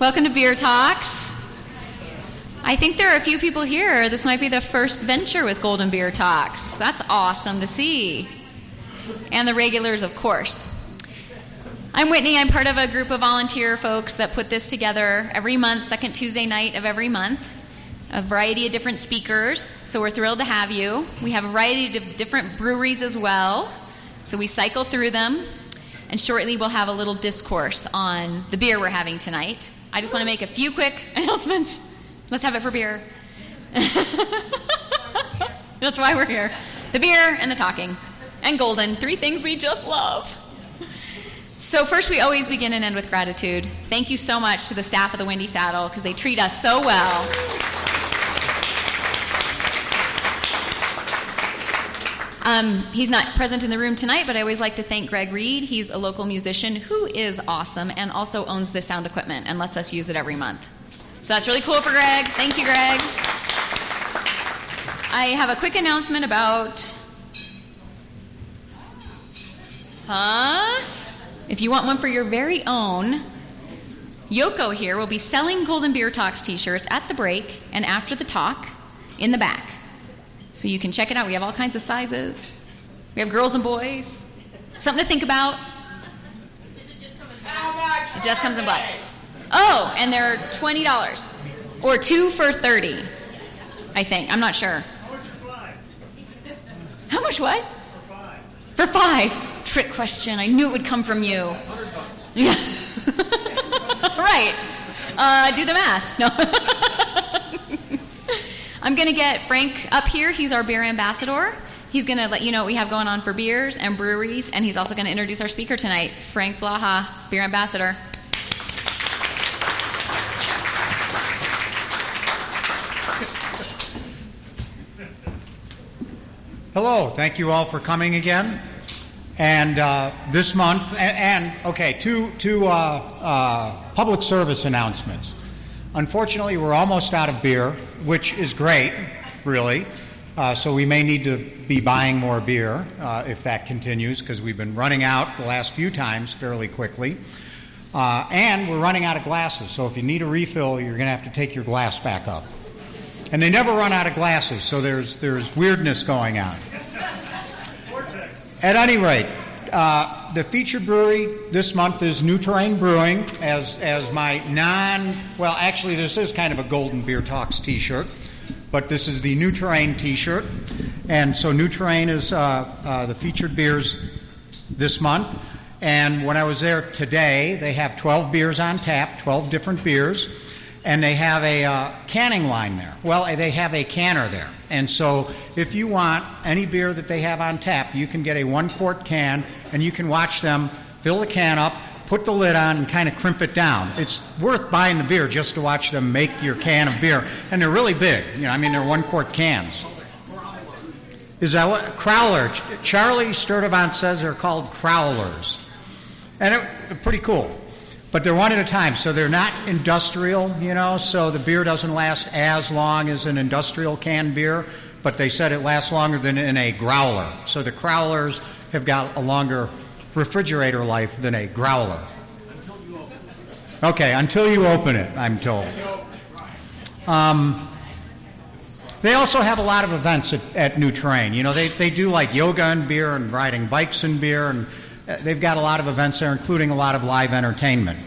Welcome to Beer Talks. I think there are a few people here. This might be the first venture with Golden Beer Talks. That's awesome to see. And the regulars, of course. I'm Whitney. I'm part of a group of volunteer folks that put this together every month, second Tuesday night of every month. A variety of different speakers, so we're thrilled to have you. We have a variety of different breweries as well, so we cycle through them. And shortly we'll have a little discourse on the beer we're having tonight. I just want to make a few quick announcements. Let's have it for beer. That's why we're here. The beer and the talking. And golden, three things we just love. So, first, we always begin and end with gratitude. Thank you so much to the staff of the Windy Saddle because they treat us so well. Um, he's not present in the room tonight, but I always like to thank Greg Reed. He's a local musician who is awesome and also owns the sound equipment and lets us use it every month. So that's really cool for Greg. Thank you, Greg. I have a quick announcement about. Huh? If you want one for your very own, Yoko here will be selling Golden Beer Talks t shirts at the break and after the talk in the back. So you can check it out. We have all kinds of sizes. We have girls and boys. Something to think about. It just comes in black. Oh, and they're twenty dollars, or two for thirty. I think. I'm not sure. How much what? For five. Trick question. I knew it would come from you. Yeah. right. Uh, do the math. No. I'm going to get Frank up here. He's our beer ambassador. He's going to let you know what we have going on for beers and breweries, and he's also going to introduce our speaker tonight, Frank Blaha, beer ambassador. Hello, thank you all for coming again. And uh, this month, and, and, okay, two, two uh, uh, public service announcements. Unfortunately, we're almost out of beer, which is great, really. Uh, so we may need to be buying more beer uh, if that continues, because we've been running out the last few times fairly quickly. Uh, and we're running out of glasses, so if you need a refill, you're going to have to take your glass back up. And they never run out of glasses, so there's, there's weirdness going on. At any rate, uh, the featured brewery this month is New Terrain Brewing, as, as my non, well, actually, this is kind of a Golden Beer Talks t shirt, but this is the New Terrain t shirt. And so New Terrain is uh, uh, the featured beers this month. And when I was there today, they have 12 beers on tap, 12 different beers and they have a uh, canning line there. Well, they have a canner there. And so if you want any beer that they have on tap, you can get a one quart can and you can watch them fill the can up, put the lid on, and kind of crimp it down. It's worth buying the beer just to watch them make your can of beer. And they're really big. You know, I mean, they're one quart cans. Is that what? Crowler. Charlie Sturdivant says they're called crowlers. And they're pretty cool but they're one at a time, so they're not industrial, you know, so the beer doesn't last as long as an industrial canned beer, but they said it lasts longer than in a growler. So the crowlers have got a longer refrigerator life than a growler. Okay, until you open it, I'm told. Um, they also have a lot of events at, at New Terrain. You know, they, they do like yoga and beer and riding bikes and beer and they've got a lot of events there, including a lot of live entertainment.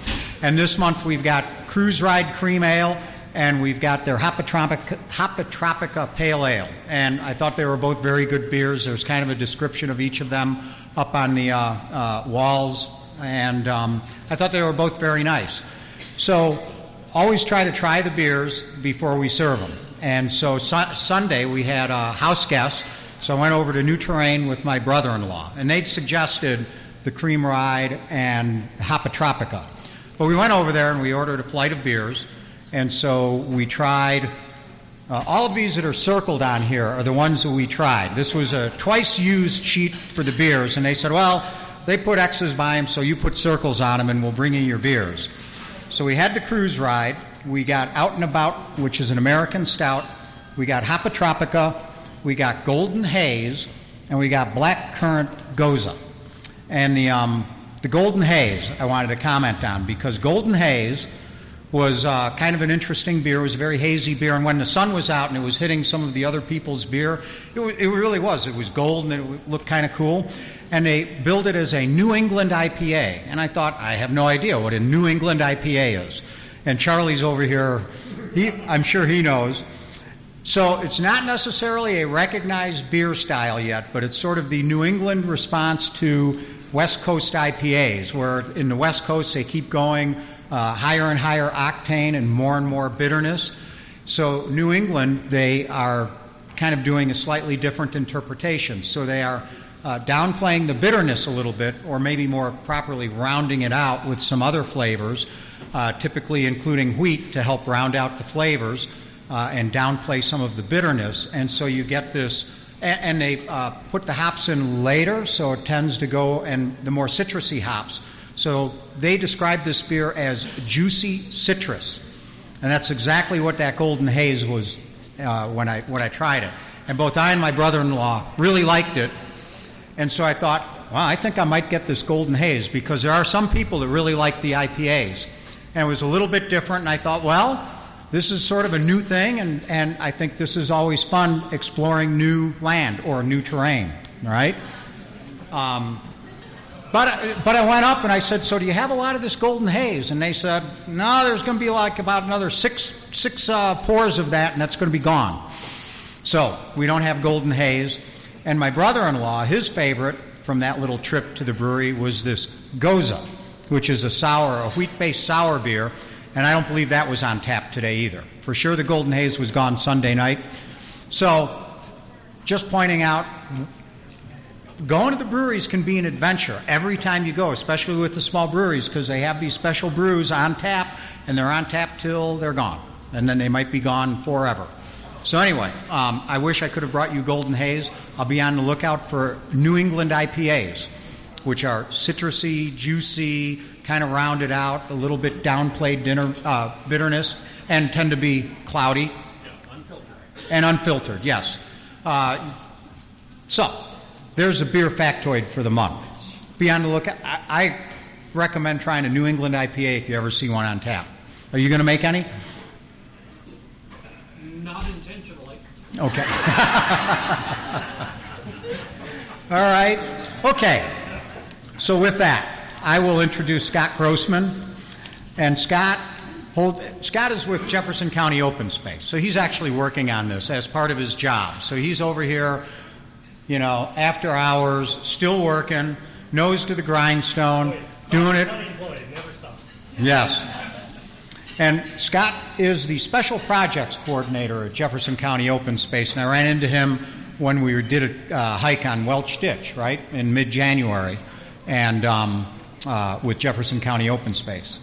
And this month we've got Cruise Ride Cream Ale and we've got their Hopotropica Pale Ale. And I thought they were both very good beers. There's kind of a description of each of them up on the uh, uh, walls, and um, I thought they were both very nice. So always try to try the beers before we serve them. And so su- Sunday we had a house guest, so I went over to New Terrain with my brother in law, and they'd suggested the Cream Ride, and Hopotropica. But we went over there and we ordered a flight of beers, and so we tried. Uh, all of these that are circled on here are the ones that we tried. This was a twice used sheet for the beers, and they said, well, they put X's by them, so you put circles on them, and we'll bring you your beers. So we had the cruise ride. We got Out and About, which is an American stout. We got Hopotropica. We got Golden Haze. And we got Black Currant Gose. And the, um, the Golden Haze, I wanted to comment on because Golden Haze was uh, kind of an interesting beer. It was a very hazy beer, and when the sun was out and it was hitting some of the other people's beer, it, w- it really was. It was gold and it looked kind of cool. And they billed it as a New England IPA. And I thought, I have no idea what a New England IPA is. And Charlie's over here, he, I'm sure he knows. So it's not necessarily a recognized beer style yet, but it's sort of the New England response to West Coast IPAs, where in the West Coast they keep going uh, higher and higher octane and more and more bitterness. So, New England, they are kind of doing a slightly different interpretation. So, they are uh, downplaying the bitterness a little bit, or maybe more properly rounding it out with some other flavors, uh, typically including wheat to help round out the flavors uh, and downplay some of the bitterness. And so you get this, and, and they uh, put the hops in later, so it tends to go, and the more citrusy hops. So they described this beer as juicy citrus. And that's exactly what that Golden Haze was uh, when, I, when I tried it. And both I and my brother in law really liked it. And so I thought, well, I think I might get this Golden Haze because there are some people that really like the IPAs. And it was a little bit different, and I thought, well, this is sort of a new thing, and, and I think this is always fun exploring new land or new terrain, right? Um, but, but I went up and I said, So do you have a lot of this golden haze? And they said, No, there's going to be like about another six, six uh, pours of that, and that's going to be gone. So we don't have golden haze. And my brother in law, his favorite from that little trip to the brewery was this Gose, which is a sour, a wheat based sour beer and I don't believe that was on tap today either. For sure, the Golden Haze was gone Sunday night. So, just pointing out, going to the breweries can be an adventure every time you go, especially with the small breweries, because they have these special brews on tap, and they're on tap till they're gone, and then they might be gone forever. So, anyway, um, I wish I could have brought you Golden Haze. I'll be on the lookout for New England IPAs, which are citrusy, juicy, kind of rounded out, a little bit downplayed dinner, uh, bitterness, and tend to be cloudy. Yeah, unfiltered. And unfiltered, yes. Uh, so, there's a beer factoid for the month. Be on the lookout. I, I recommend trying a New England IPA if you ever see one on tap. Are you going to make any? Not intentionally. Okay. All right. Okay. So, with that, I will introduce Scot Grossman. And Scot, hold, Scot is with Jefferson County Open Space. So he's actually working on this as part of his job. So he's over here, you know, after hours, still working, nose to the grindstone, doing it. Yes. And Scot is the special projects coordinator at Jefferson County Open Space, and I ran into him when we did a uh, hike on Welch Ditch, right, in mid January. And um, uh, with Jefferson County Open Space.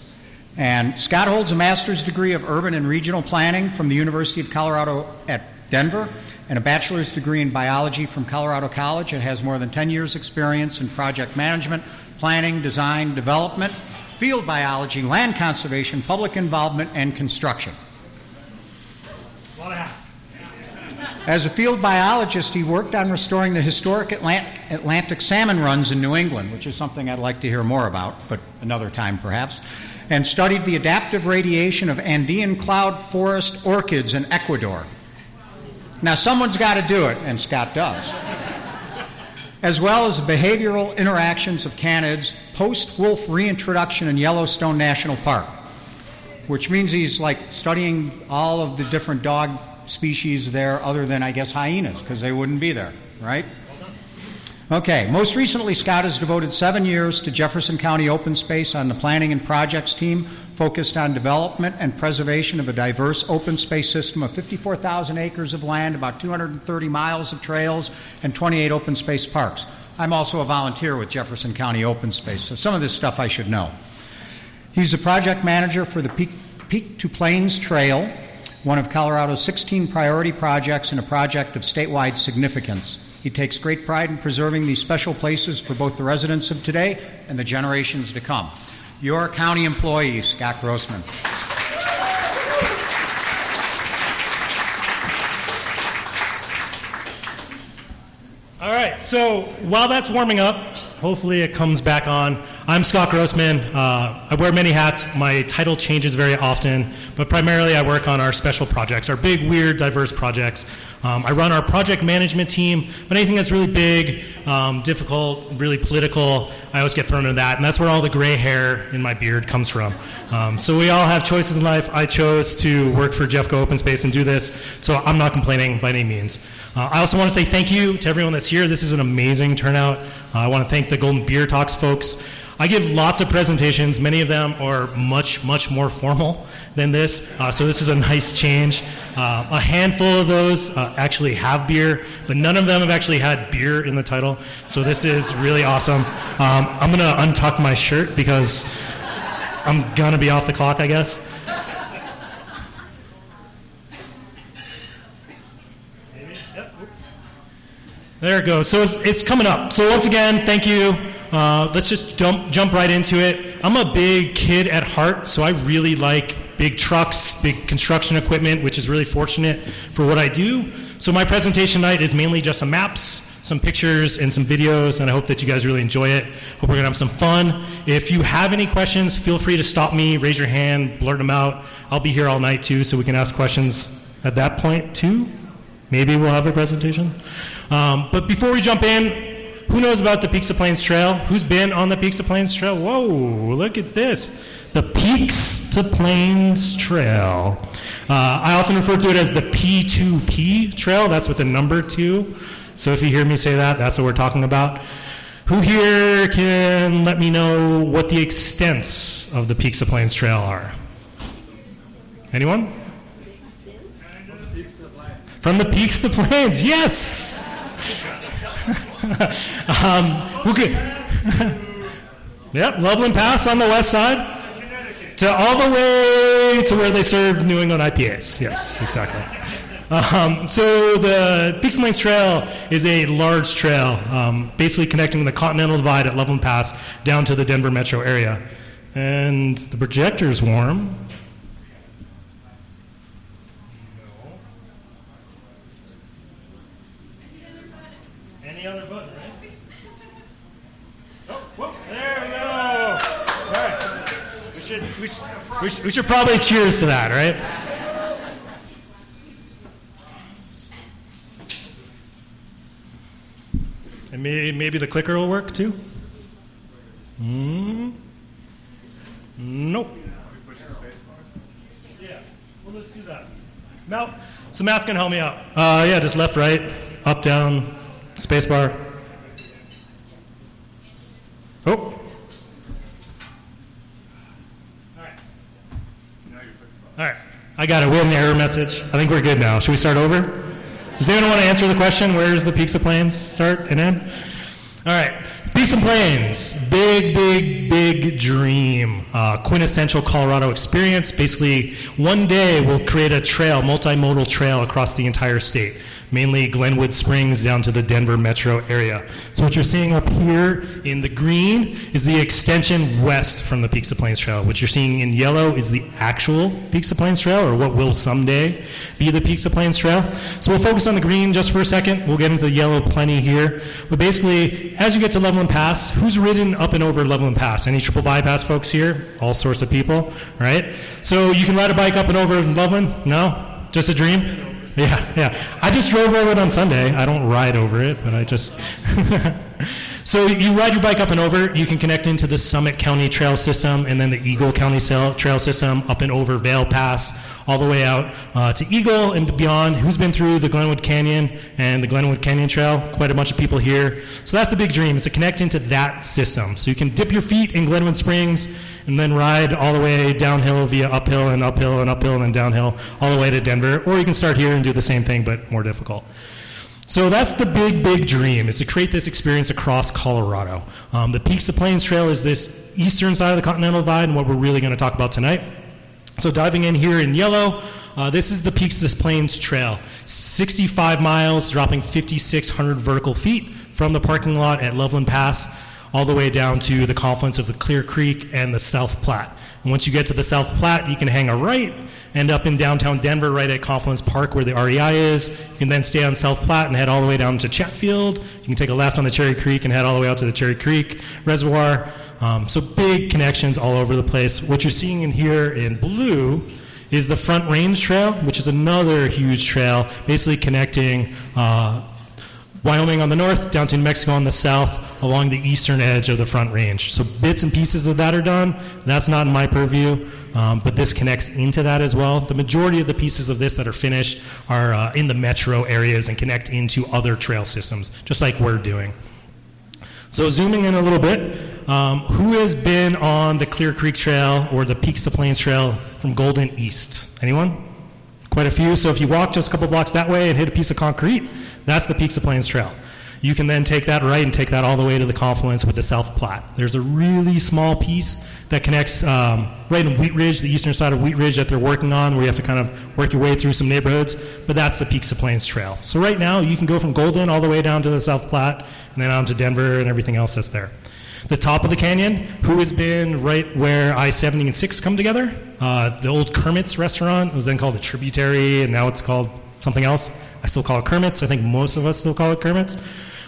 And Scot holds a master's degree of urban and regional planning from the University of Colorado at Denver and a bachelor's degree in biology from Colorado College and has more than 10 years' experience in project management, planning, design, development, field biology, land conservation, public involvement, and construction. As a field biologist, he worked on restoring the historic Atlantic salmon runs in New England, which is something I'd like to hear more about, but another time perhaps, and studied the adaptive radiation of Andean cloud forest orchids in Ecuador. Now, someone's got to do it, and Scot does. as well as the behavioral interactions of canids post wolf reintroduction in Yellowstone National Park, which means he's like studying all of the different dog species there other than, I guess, hyenas, because they wouldn't be there, right? Okay, most recently, Scot has devoted seven years to Jefferson County Open Space on the planning and projects team, focused on development and preservation of a diverse open space system of 54,000 acres of land, about 230 miles of trails, and 28 open space parks. I'm also a volunteer with Jefferson County Open Space, so some of this stuff I should know. He's the project manager for the Peak, Peak to Plains Trail, one of Colorado's 16 priority projects and a project of statewide significance. He takes great pride in preserving these special places for both the residents of today and the generations to come. Your county employee, Scot Grossman. All right, so while that's warming up, hopefully it comes back on. I'm Scot Grossman. Uh, I wear many hats. My title changes very often, but primarily I work on our special projects, our big, weird, diverse projects. Um, I run our project management team, but anything that's really big, um, difficult, really political, I always get thrown into that, and that's where all the gray hair in my beard comes from. Um, so we all have choices in life. I chose to work for Jeffco Open Space and do this, so I'm not complaining by any means. Uh, I also want to say thank you to everyone that's here. This is an amazing turnout. Uh, I want to thank the Golden Beer Talks folks. I give lots of presentations. Many of them are much, much more formal than this. Uh, so this is a nice change. Uh, a handful of those uh, actually have beer, but none of them have actually had beer in the title. So this is really awesome. Um, I'm to untuck my shirt because I'm to be off the clock, I guess. There it goes. So it's, it's coming up. So once again, thank you. Uh, let's just jump jump right into it. I'm a big kid at heart, so I really like big trucks, big construction equipment, which is really fortunate for what I do. So my presentation tonight is mainly just some maps, some pictures, and some videos, and I hope that you guys really enjoy it. Hope we're gonna have some fun. If you have any questions, feel free to stop me, raise your hand, blurt them out. I'll be here all night too, so we can ask questions at that point too. Maybe we'll have a presentation. Um, but before we jump in, who knows about the Peaks of Plains Trail? Who's been on the Peaks of Plains Trail? Whoa, look at this. The Peaks to Plains Trail. Uh, I often refer to it as the P2P Trail. That's with the number two. So if you hear me say that, that's what we're talking about. Who here can let me know what the extents of the Peaks to Plains Trail are? Anyone? From the Peaks to Plains, yes! um, who could? yep, Loveland Pass on the west side. To all the way to where they serve New England IPAs. Yes, exactly. Um, so the Peaks and Plains Trail is a large trail, um, basically connecting the Continental Divide at Loveland Pass down to the Denver metro area. And the projector's warm. Any other button, right? Oh, whoop, there we go. All right. We should, we, should, we, should, probably cheers to that, right? And maybe, maybe the clicker will work too? Mm. Nope. Yeah, well, let's do that. No, so Matt's going to help me out. Uh, yeah, just left, right, up, down, spacebar. Oh. All right. All right. I got. We have an error message. I think we're good now. Should we start over? Does anyone want to answer the question? Where does the Peaks of Plains start and end? All right. Peaks and Plains, big, big, big dream. Uh, quintessential Colorado experience. Basically, one day we'll create a trail, multimodal trail across the entire state, mainly Glenwood Springs down to the Denver metro area. So, what you're seeing up here in the green is the extension west from the Peaks of Plains Trail. What you're seeing in yellow is the actual Peaks of Plains Trail, or what will someday be the Peaks of Plains Trail. So, we'll focus on the green just for a second. We'll get into the yellow plenty here. But basically, as you get to Loveland Pass, who's ridden up and over Loveland Pass? Any triple bypass folks here? All sorts of people, right? So, you can ride a bike up and over Loveland? No? Just a dream? Yeah, yeah. I just drove over it on Sunday. I don't ride over it, but I just. so you ride your bike up and over. You can connect into the Summit County Trail System and then the Eagle County Trail System up and over Vail Pass, all the way out uh, to Eagle and beyond. Who's been through the Glenwood Canyon and the Glenwood Canyon Trail? Quite a bunch of people here. So that's the big dream is to connect into that system. So you can dip your feet in Glenwood Springs and then ride all the way downhill via uphill and uphill and uphill and downhill all the way to Denver. Or you can start here and do the same thing but more difficult. So that's the big, big dream, is to create this experience across Colorado. Um, the Peaks of Plains Trail is this eastern side of the Continental Divide and what we're really going to talk about tonight. So diving in here in yellow, uh, this is the Peaks of Plains Trail. 65 miles, dropping 5,600 vertical feet from the parking lot at Loveland Pass all the way down to the confluence of the Clear Creek and the South Platte. And once you get to the South Platte, you can hang a right, end up in downtown Denver, right at Confluence Park where the REI is. You can then stay on South Platte and head all the way down to Chatfield. You can take a left on the Cherry Creek and head all the way out to the Cherry Creek Reservoir. Um, so big connections all over the place. What you're seeing in here in blue is the Front Range Trail, which is another huge trail, basically connecting uh, Wyoming on the north down to New Mexico on the south along the eastern edge of the Front Range. So bits and pieces of that are done. That's not in my purview, um, but this connects into that as well. The majority of the pieces of this that are finished are uh, in the metro areas and connect into other trail systems, just like we're doing. So zooming in a little bit, um, who has been on the Clear Creek Trail or the Peaks to Plains Trail from Golden East? Anyone? Quite a few. So if you walk just a couple blocks that way and hit a piece of concrete, that's the Peaks to Plains Trail. You can then take that right and take that all the way to the confluence with the South Platte. There's a really small piece that connects um, right in Wheat Ridge, the eastern side of Wheat Ridge that they're working on, where you have to kind of work your way through some neighborhoods. But that's the Peaks to Plains Trail. So right now, you can go from Golden all the way down to the South Platte, and then on to Denver and everything else that's there. The top of the canyon, who has been right where I 70 and 6 come together? Uh, the old Kermit's restaurant was then called a tributary, and now it's called something else. I still call it Kermit's. I think most of us still call it Kermit's.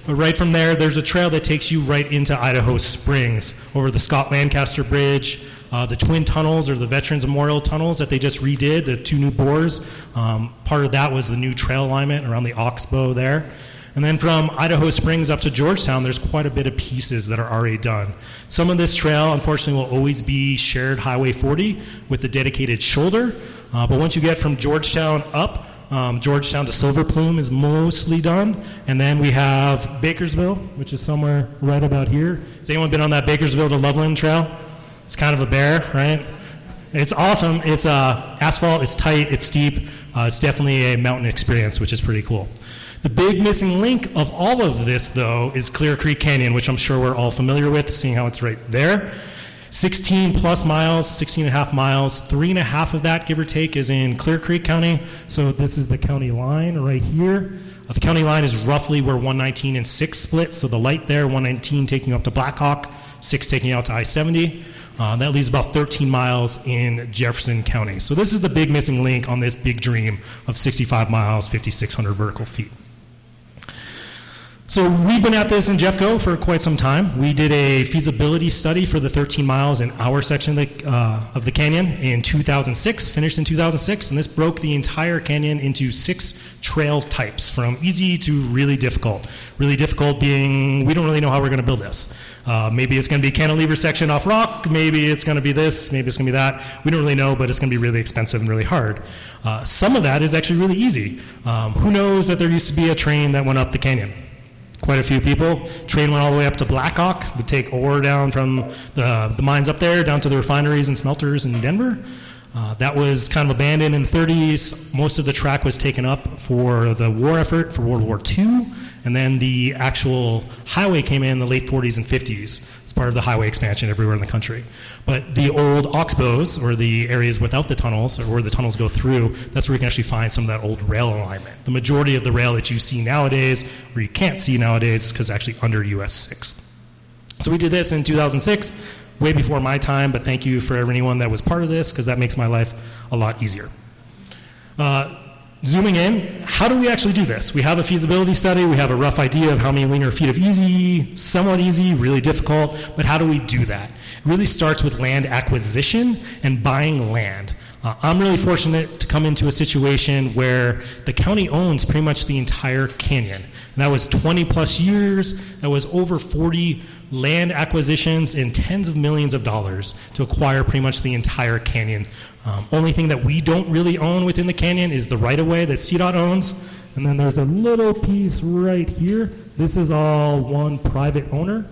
But right from there, there's a trail that takes you right into Idaho Springs over the Scott Lancaster Bridge, uh, the twin tunnels or the Veterans Memorial tunnels that they just redid, the two new bores. Um, part of that was the new trail alignment around the Oxbow there. And then from Idaho Springs up to Georgetown, there's quite a bit of pieces that are already done. Some of this trail, unfortunately, will always be shared Highway 40 with the dedicated shoulder. Uh, but once you get from Georgetown up, um, Georgetown to Silver Plume is mostly done. And then we have Bakersville, which is somewhere right about here. Has anyone been on that Bakersville to Loveland trail? It's kind of a bear, right? It's awesome. It's uh, asphalt, it's tight, it's steep. Uh, it's definitely a mountain experience, which is pretty cool. The big missing link of all of this, though, is Clear Creek Canyon, which I'm sure we're all familiar with, seeing how it's right there. 16 plus miles, 16 and a half miles. Three and a half of that, give or take, is in Clear Creek County. So this is the county line right here. Uh, the county line is roughly where 119 and 6 split. So the light there, 119 taking you up to Blackhawk, 6 taking you out to I 70. Uh, that leaves about 13 miles in Jefferson County. So this is the big missing link on this big dream of 65 miles, 5,600 vertical feet. So we've been at this in Jeffco for quite some time. We did a feasibility study for the 13 miles in our section of the, uh, of the canyon in 2006, finished in 2006, and this broke the entire canyon into six trail types, from easy to really difficult. Really difficult being we don't really know how we're going to build this. Uh, maybe it's going to be cantilever section off rock. Maybe it's going to be this. Maybe it's going to be that. We don't really know, but it's going to be really expensive and really hard. Uh, some of that is actually really easy. Um, who knows that there used to be a train that went up the canyon? Quite a few people. Train went all the way up to Blackhawk, would take ore down from the, the mines up there down to the refineries and smelters in Denver. Uh, that was kind of abandoned in the 30s. Most of the track was taken up for the war effort for World War II, and then the actual highway came in, in the late 40s and 50s as part of the highway expansion everywhere in the country. But the old oxbows, or the areas without the tunnels, or where the tunnels go through, that's where you can actually find some of that old rail alignment. The majority of the rail that you see nowadays, or you can't see nowadays, because actually under US 6. So we did this in 2006 way before my time, but thank you for anyone that was part of this because that makes my life a lot easier. Uh, zooming in, how do we actually do this? We have a feasibility study, we have a rough idea of how many linear feet of easy, somewhat easy, really difficult, but how do we do that? It really starts with land acquisition and buying land. Uh, I'm really fortunate to come into a situation where the county owns pretty much the entire canyon. And that was 20 plus years, that was over 40 land acquisitions in tens of millions of dollars to acquire pretty much the entire canyon. Um, only thing that we don't really own within the canyon is the right of way that CDOT owns. And then there's a little piece right here. This is all one private owner.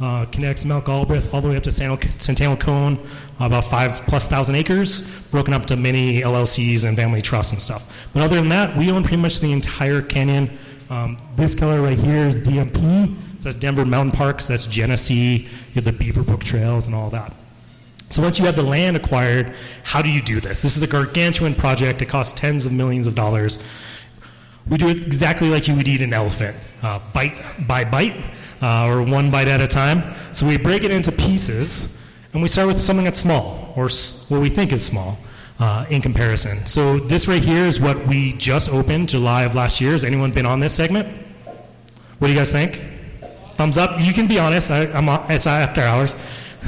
Uh, connects Mount Galbraith all the way up to Centennial Cone, about five plus thousand acres, broken up to many LLCs and family trusts and stuff. But other than that, we own pretty much the entire canyon. Um, this color right here is DMP. So that's Denver Mountain Parks, that's Genesee, you have the Beaverbrook Trails and all that. So once you have the land acquired, how do you do this? This is a gargantuan project. It costs tens of millions of dollars. We do it exactly like you would eat an elephant, uh, bite by bite, uh, or one bite at a time. So we break it into pieces, and we start with something that's small, or what we think is small. Uh, in comparison. So this right here is what we just opened July of last year. Has anyone been on this segment? What do you guys think? Thumbs up. You can be honest. I, am it's after hours.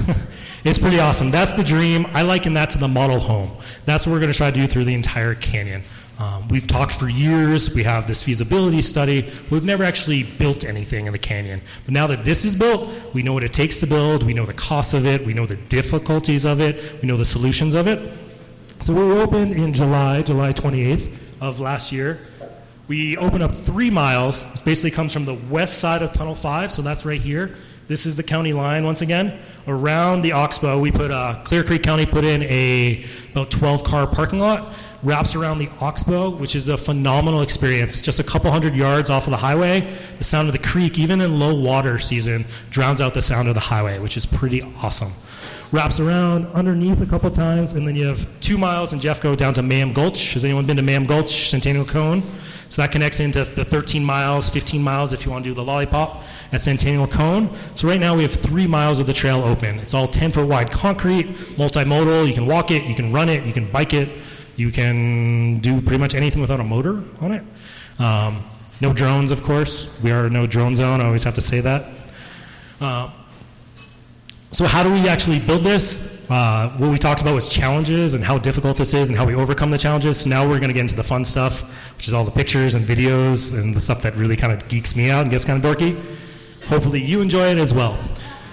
it's pretty awesome. That's the dream. I liken that to the model home. That's what we're going to try to do through the entire canyon. Um, we've talked for years. We have this feasibility study. We've never actually built anything in the canyon. But now that this is built, we know what it takes to build. We know the cost of it. We know the difficulties of it. We know the solutions of it. So we opened in July, July 28th of last year. We open up three miles. Basically comes from the west side of Tunnel 5, so that's right here. This is the county line once again. Around the Oxbow, we put uh, Clear Creek County put in a about 12 car parking lot wraps around the Oxbow, which is a phenomenal experience. Just a couple hundred yards off of the highway, the sound of the creek, even in low water season, drowns out the sound of the highway, which is pretty awesome. Wraps around underneath a couple times, and then you have two miles in Jeffco down to Mayhem Gulch. Has anyone been to Mayhem Gulch, Centennial Cone? So that connects into the 13 miles, 15 miles if you want to do the lollipop at Centennial Cone. So right now we have three miles of the trail open. It's all 10 foot wide concrete, multimodal. You can walk it, you can run it, you can bike it. You can do pretty much anything without a motor on it. Um, no drones, of course. We are no drone zone. I always have to say that. Uh, so, how do we actually build this? Uh, what we talked about was challenges and how difficult this is and how we overcome the challenges. So now we're going to get into the fun stuff, which is all the pictures and videos and the stuff that really kind of geeks me out and gets kind of dorky. Hopefully, you enjoy it as well.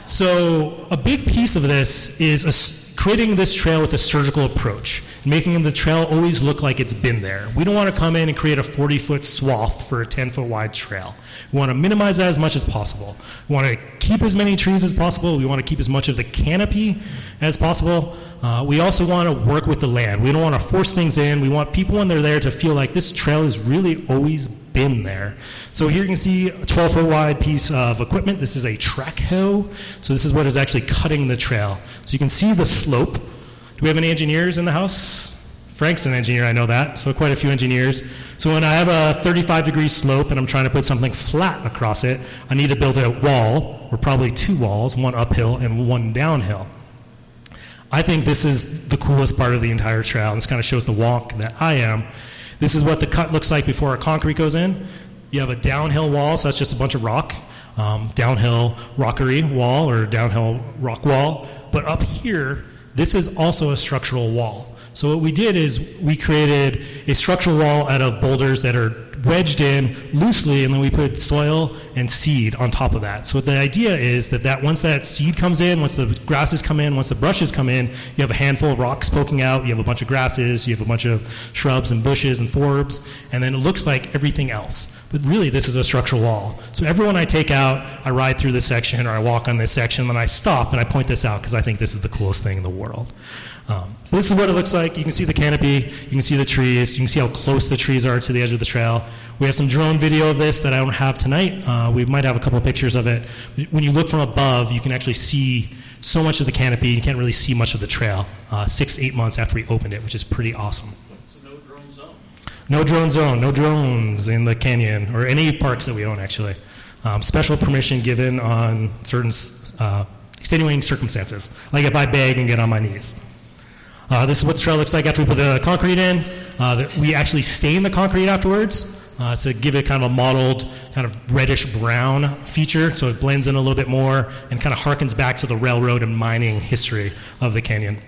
So, a big piece of this is a, creating this trail with a surgical approach making the trail always look like it's been there. We don't want to come in and create a 40 foot swath for a 10 foot wide trail. We want to minimize that as much as possible. We want to keep as many trees as possible. We want to keep as much of the canopy as possible. Uh, we also want to work with the land. We don't want to force things in. We want people when they're there to feel like this trail has really always been there. So here you can see a 12 foot wide piece of equipment. This is a track hoe. So this is what is actually cutting the trail. So you can see the slope Do we have any engineers in the house? Frank's an engineer, I know that, so quite a few engineers. So when I have a 35 degree slope and I'm trying to put something flat across it, I need to build a wall, or probably two walls, one uphill and one downhill. I think this is the coolest part of the entire trail, this kind of shows the walk that I am. This is what the cut looks like before a concrete goes in. You have a downhill wall, so that's just a bunch of rock, um, downhill rockery wall or downhill rock wall. But up here, this is also a structural wall. So what we did is we created a structural wall out of boulders that are wedged in loosely, and then we put soil and seed on top of that. So the idea is that, that once that seed comes in, once the grasses come in, once the brushes come in, you have a handful of rocks poking out, you have a bunch of grasses, you have a bunch of shrubs and bushes and forbs, and then it looks like everything else. But really, this is a structural wall. So everyone I take out, I ride through this section or I walk on this section, and then I stop and I point this out because I think this is the coolest thing in the world. Um, this is what it looks like. You can see the canopy, you can see the trees, you can see how close the trees are to the edge of the trail. We have some drone video of this that I don't have tonight. Uh, we might have a couple pictures of it. When you look from above, you can actually see so much of the canopy. You can't really see much of the trail. Uh, six, eight months after we opened it, which is pretty awesome. No drone zone, no drones in the canyon or any parks that we own, actually. Um, special permission given on certain uh, extenuating circumstances, like if I beg and get on my knees. Uh, this is what the trail looks like after we put the concrete in. Uh, we actually stain the concrete afterwards uh, to give it kind of a mottled, kind of reddish brown feature, so it blends in a little bit more and kind of harkens back to the railroad and mining history of the canyon.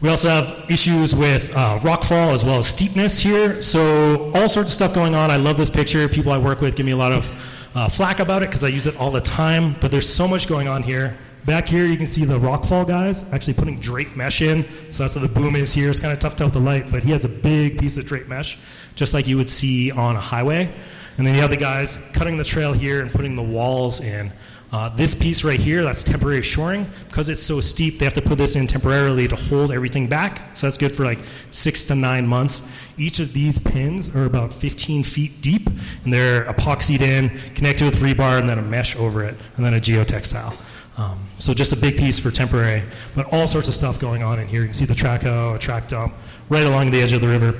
We also have issues with uh, rockfall as well as steepness here. So all sorts of stuff going on. I love this picture. People I work with give me a lot of uh, flack about it because I use it all the time. But there's so much going on here. Back here, you can see the rockfall guys actually putting drape mesh in. So that's what the boom is here. It's kind of tough to with the light, but he has a big piece of drape mesh, just like you would see on a highway. And then you have the guys cutting the trail here and putting the walls in. Uh, this piece right here, that's temporary shoring. Because it's so steep, they have to put this in temporarily to hold everything back. So that's good for like six to nine months. Each of these pins are about 15 feet deep, and they're epoxied in, connected with rebar, and then a mesh over it, and then a geotextile. Um, so just a big piece for temporary, but all sorts of stuff going on in here. You can see the track hoe, a track dump, right along the edge of the river.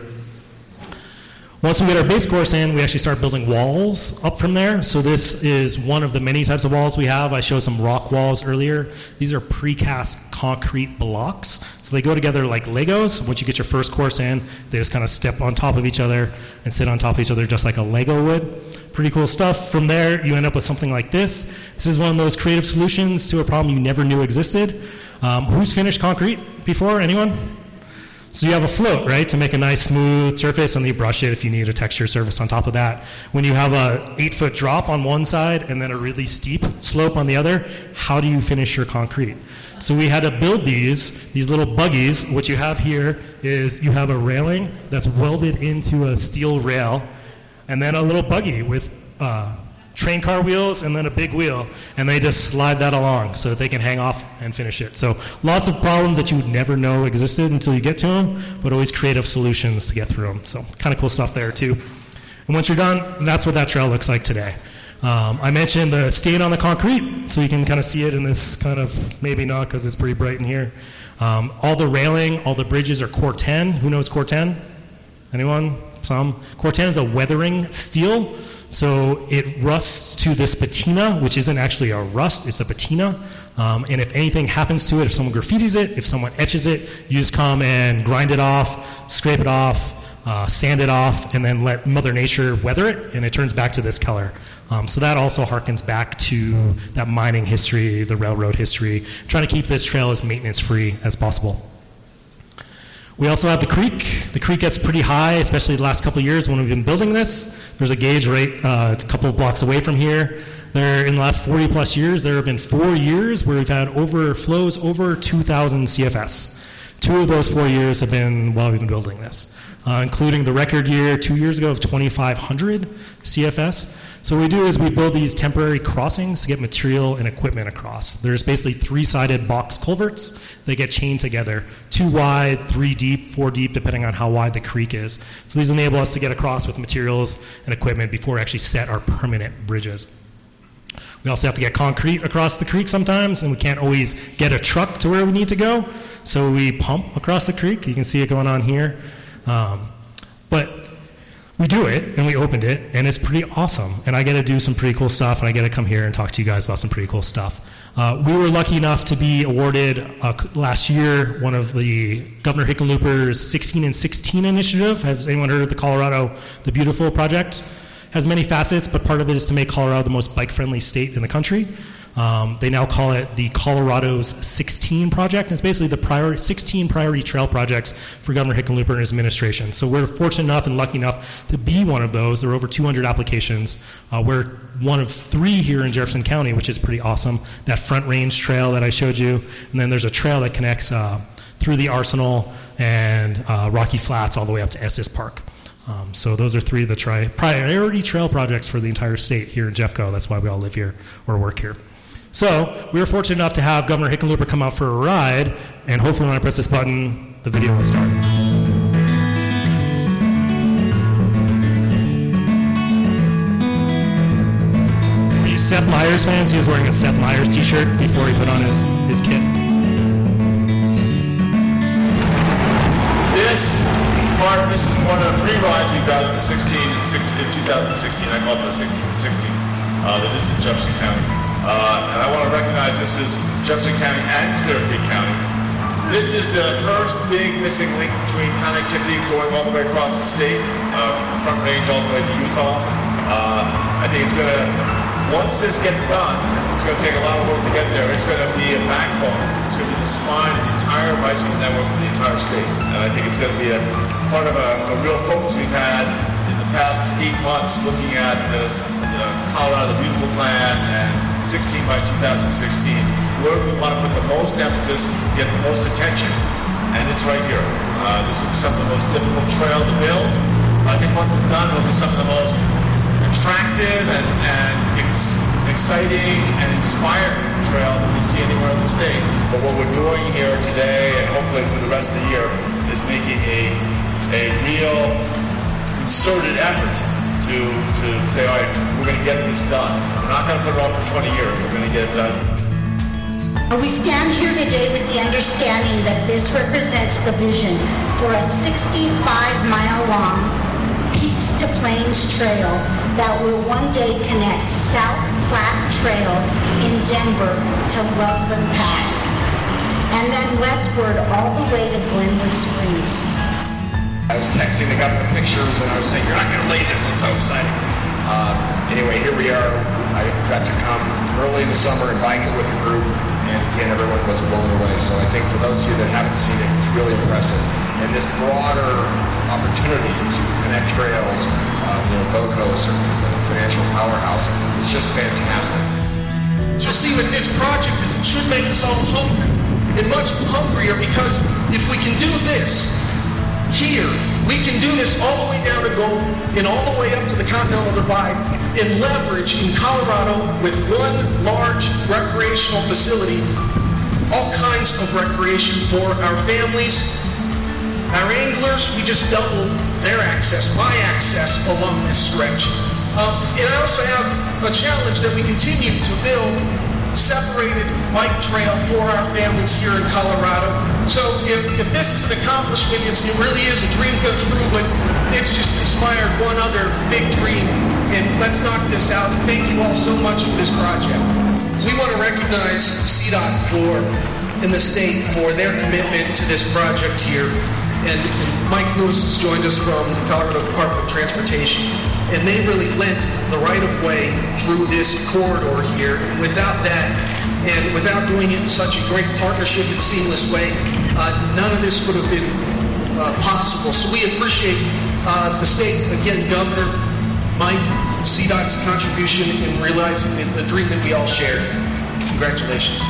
Once we get our base course in, we actually start building walls up from there. So this is one of the many types of walls we have. I showed some rock walls earlier. These are precast concrete blocks. So they go together like Legos. Once you get your first course in, they just kind of step on top of each other and sit on top of each other just like a Lego would. Pretty cool stuff. From there, you end up with something like this. This is one of those creative solutions to a problem you never knew existed. Um, who's finished concrete before? Anyone? So you have a float, right, to make a nice smooth surface, and you brush it if you need a texture surface on top of that. When you have a eight foot drop on one side and then a really steep slope on the other, how do you finish your concrete? So we had to build these, these little buggies. What you have here is you have a railing that's welded into a steel rail, and then a little buggy with uh, train car wheels and then a big wheel, and they just slide that along so that they can hang off and finish it. So lots of problems that you would never know existed until you get to them, but always creative solutions to get through them. So kind of cool stuff there too. And once you're done, that's what that trail looks like today. Um, I mentioned the stain on the concrete, so you can kind of see it in this kind of maybe not because it's pretty bright in here. Um, all the railing, all the bridges are Corten. Who knows Corten? Anyone? Some. Corten is a weathering steel. So it rusts to this patina, which isn't actually a rust, it's a patina. Um, and if anything happens to it, if someone graffitis it, if someone etches it, you just come and grind it off, scrape it off, uh, sand it off, and then let Mother Nature weather it, and it turns back to this color. Um, so that also harkens back to that mining history, the railroad history, trying to keep this trail as maintenance free as possible. We also have the creek. The creek gets pretty high, especially the last couple years when we've been building this. There's a gauge right uh, a couple of blocks away from here. There, in the last 40 plus years, there have been four years where we've had overflows over 2,000 CFS. Two of those four years have been while we've been building this, uh, including the record year two years ago of 2,500 CFS. So what we do is we build these temporary crossings to get material and equipment across. There's basically three-sided box culverts. that get chained together, two wide, three deep, four deep, depending on how wide the creek is. So these enable us to get across with materials and equipment before we actually set our permanent bridges. We also have to get concrete across the creek sometimes, and we can't always get a truck to where we need to go. So we pump across the creek. You can see it going on here. Um, but we do it and we opened it and it's pretty awesome. And i get to do some pretty cool stuff and i get to come here and talk to you guys about some pretty cool stuff. Uh, we were lucky enough to be awarded uh, last year one of the governor hickenlooper's 16 and 16 initiative. Has anyone heard of the colorado the beautiful project? Has many facets but part of it is to make colorado the most bike friendly state in the country um, they now call it the Colorado's 16 project. It's basically the priority, 16 priority trail projects for Governor Hickenlooper and his administration. So we're fortunate enough and lucky enough to be one of those. There are over 200 applications. Uh, we're one of three here in Jefferson County, which is pretty awesome. That Front Range Trail that I showed you, and then there's a trail that connects uh, through the Arsenal and uh, Rocky Flats all the way up to Estes Park. Um, so those are three of the tri- priority trail projects for the entire state here in Jeffco. That's why we all live here or work here. So we were fortunate enough to have Governor Hickenlooper come out for a ride, and hopefully when I press this button, the video will start. Are you Seth Meyers fans? He was wearing a Seth Meyers t-shirt before he put on his, his kit. This part, this is one of three rides we've got in the 16 16, in 2016. I call it the 16 and 16. Uh, that is in Jefferson County. Uh, and I want to recognize this is Jefferson County and Clear Creek County. This is the first big missing link between connectivity going all the way across the state, uh, from Front Range all the way to Utah. Uh, I think it's going to, once this gets done, it's going to take a lot of work to get there. It's going to be a backbone. It's going to be the spine of the entire bicycle network for the entire state. And I think it's going to be a part of a, a real focus we've had in the past eight months looking at this, the Colorado the Beautiful Plan and 16 by 2016, where we want to put the most emphasis, get the most attention, and it's right here. Uh, this will be some of the most difficult trail to build. I think once it's done, it'll be some of the most attractive and, and ex- exciting and inspiring trail that we see anywhere in the state. But what we're doing here today, and hopefully through the rest of the year, is making a, a real concerted effort to, to say, all right, we're going to get this done. We're not going to put it off for 20 years. We're going to get it done. We stand here today with the understanding that this represents the vision for a 65 mile long Peaks to Plains Trail that will one day connect South Platte Trail in Denver to Loveland Pass, and then westward all the way to Glenwood Springs. I was texting, they got the pictures, and I was saying, you're not going to believe this, it's so exciting. Uh, anyway, here we are. I got to come early in the summer and bike it with a group, and again, everyone was blown away. So I think for those of you that haven't seen it, it's really impressive. And this broader opportunity to connect trails, uh, you know, certainly a financial powerhouse. It's just fantastic. You'll see with this project is it should make us all hungry and much hungrier because if we can do this here, we can do this all the way down to Golden and all the way up to the Continental Divide and leverage in Colorado with one large recreational facility all kinds of recreation for our families. Our anglers, we just doubled their access, my access along this stretch. Um, and I also have a challenge that we continue to build separated bike trail for our families here in Colorado. So if, if this is an accomplishment, it really is a dream come true, but it's just inspired one other big dream. And let's knock this out. Thank you all so much for this project. We want to recognize CDOT for, in the state for their commitment to this project here. And Mike Lewis has joined us from the Colorado Department of Transportation. And they really lent the right of way through this corridor here. Without that, and without doing it in such a great partnership and seamless way, uh, none of this would have been uh, possible. So we appreciate uh, the state, again, Governor Mike, CDOT's contribution in realizing the, the dream that we all share. Congratulations.